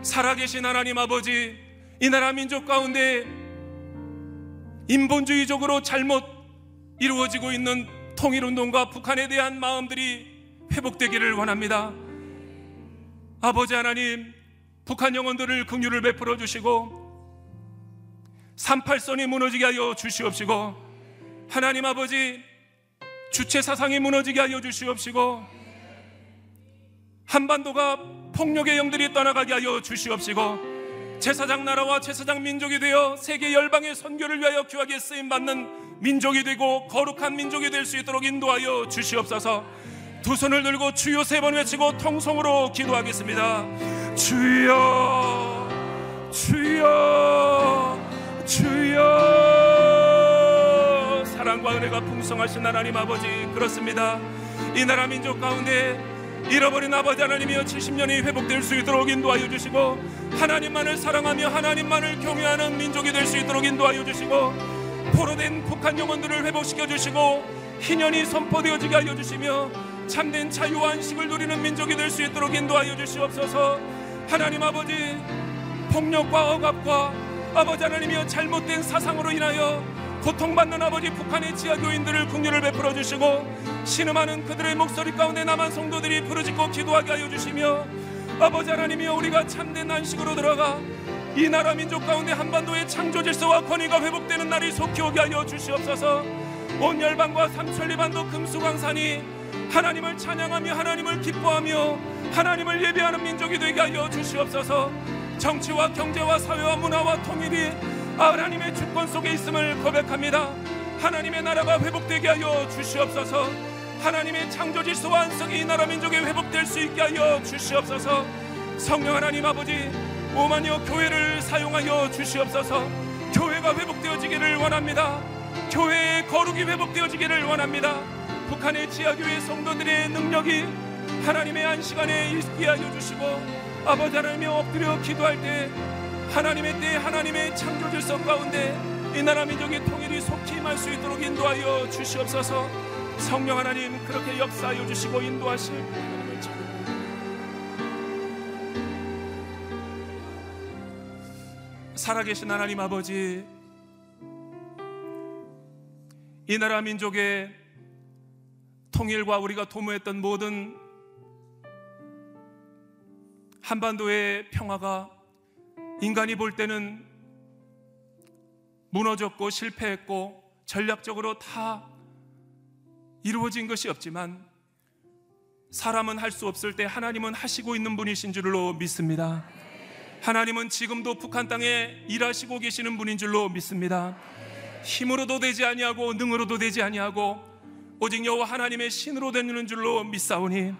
살아계신 하나님 아버지, 이 나라 민족 가운데 인본주의적으로 잘못 이루어지고 있는 통일운동과 북한에 대한 마음들이 회복되기를 원합니다. 아버지 하나님, 북한 영혼들을 긍휼을 베풀어 주시고 38선이 무너지게 하여 주시옵시고 하나님 아버지 주체 사상이 무너지게 하여 주시옵시고 한반도가 폭력의 영들이 떠나가게 하여 주시옵시고 제사장 나라와 제사장 민족이 되어 세계 열방의 선교를 위하여 귀하게 쓰임 받는 민족이 되고 거룩한 민족이 될 수 있도록 인도하여 주시옵소서. 두 손을 들고 주여 세 번 외치고 통성으로 기도하겠습니다. 주여, 주여, 주여. 사랑과 은혜가 풍성하신 하나님 아버지 그렇습니다. 이 나라 민족 가운데 잃어버린 아버지 하나님이여 70년이 회복될 수 있도록 인도하여 주시고 하나님만을 사랑하며 하나님만을 경외하는 민족이 될 수 있도록 인도하여 주시고 포로된 북한 영혼들을 회복시켜 주시고 희년이 선포되어지게 하여 주시며 참된 자유와 안식을 누리는 민족이 될 수 있도록 인도하여 주시옵소서. 하나님 아버지 폭력과 억압과 아버지 하나님이여 잘못된 사상으로 인하여 고통받는 아버지 북한의 지하교인들을 국류를 베풀어 주시고 신음하는 그들의 목소리 가운데 남한 성도들이 부르짖고 기도하게 하여 주시며 아버지 하나님이여 우리가 참된 안식으로 들어가 이 나라 민족 가운데 한반도의 창조 질서와 권위가 회복되는 날이 속히 오게 하여 주시옵소서. 온 열방과 삼천리반도 금수강산이 하나님을 찬양하며 하나님을 기뻐하며 하나님을 예배하는 민족이 되게 하여 주시옵소서. 정치와 경제와 사회와 문화와 통일이 하나님의 주권 속에 있음을 고백합니다. 하나님의 나라가 회복되게 하여 주시옵소서. 하나님의 창조 질서와 안성이 이 나라 민족에 회복될 수 있게 하여 주시옵소서. 성령 하나님 아버지 오만여 교회를 사용하여 주시옵소서. 교회가 회복되어지기를 원합니다. 교회의 거룩이 회복되어지기를 원합니다. 북한의 지하교회 성도들의 능력이 하나님의 안시간에 있게 하여 주시고 아버지 하나님이 엎드려 기도할 때 하나님의 때 하나님의 창조 질서 가운데 이 나라 민족의 통일이 속히 임할 수 있도록 인도하여 주시옵소서 성령 하나님 그렇게 역사하여 주시고 인도하실 하나님을 찬양합니다. 살아계신 하나님 아버지 이 나라 민족의 통일과 우리가 도모했던 모든 한반도의 평화가 인간이 볼 때는 무너졌고 실패했고 전략적으로 다 이루어진 것이 없지만 사람은 할 수 없을 때 하나님은 하시고 있는 분이신 줄로 믿습니다. 하나님은 지금도 북한 땅에 일하시고 계시는 분인 줄로 믿습니다. 힘으로도 되지 아니하고 능으로도 되지 아니하고 오직 여호와 하나님의 신으로 되는 줄로 믿사오니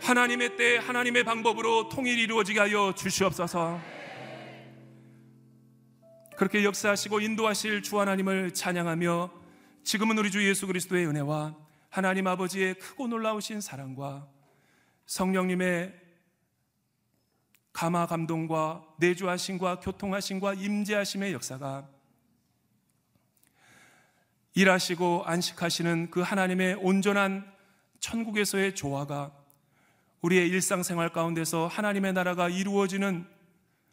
하나님의 때 하나님의 방법으로 통일이 이루어지게 하여 주시옵소서. 그렇게 역사하시고 인도하실 주 하나님을 찬양하며 지금은 우리 주 예수 그리스도의 은혜와 하나님 아버지의 크고 놀라우신 사랑과 성령님의 감화 감동과 내주하심과 교통하심과 임재하심의 역사가 일하시고 안식하시는 그 하나님의 온전한 천국에서의 조화가 우리의 일상생활 가운데서 하나님의 나라가 이루어지는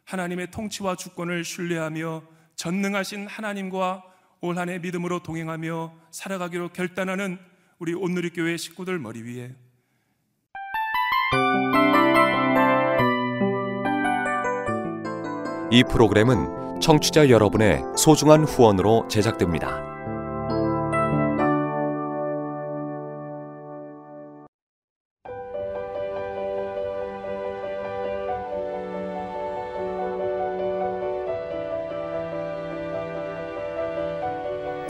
하나님의 통치와 주권을 신뢰하며 전능하신 하나님과 올 한해 믿음으로 동행하며 살아가기로 결단하는 우리 온누리교회 식구들 머리 위에 이 프로그램은 청취자 여러분의 소중한 후원으로 제작됩니다.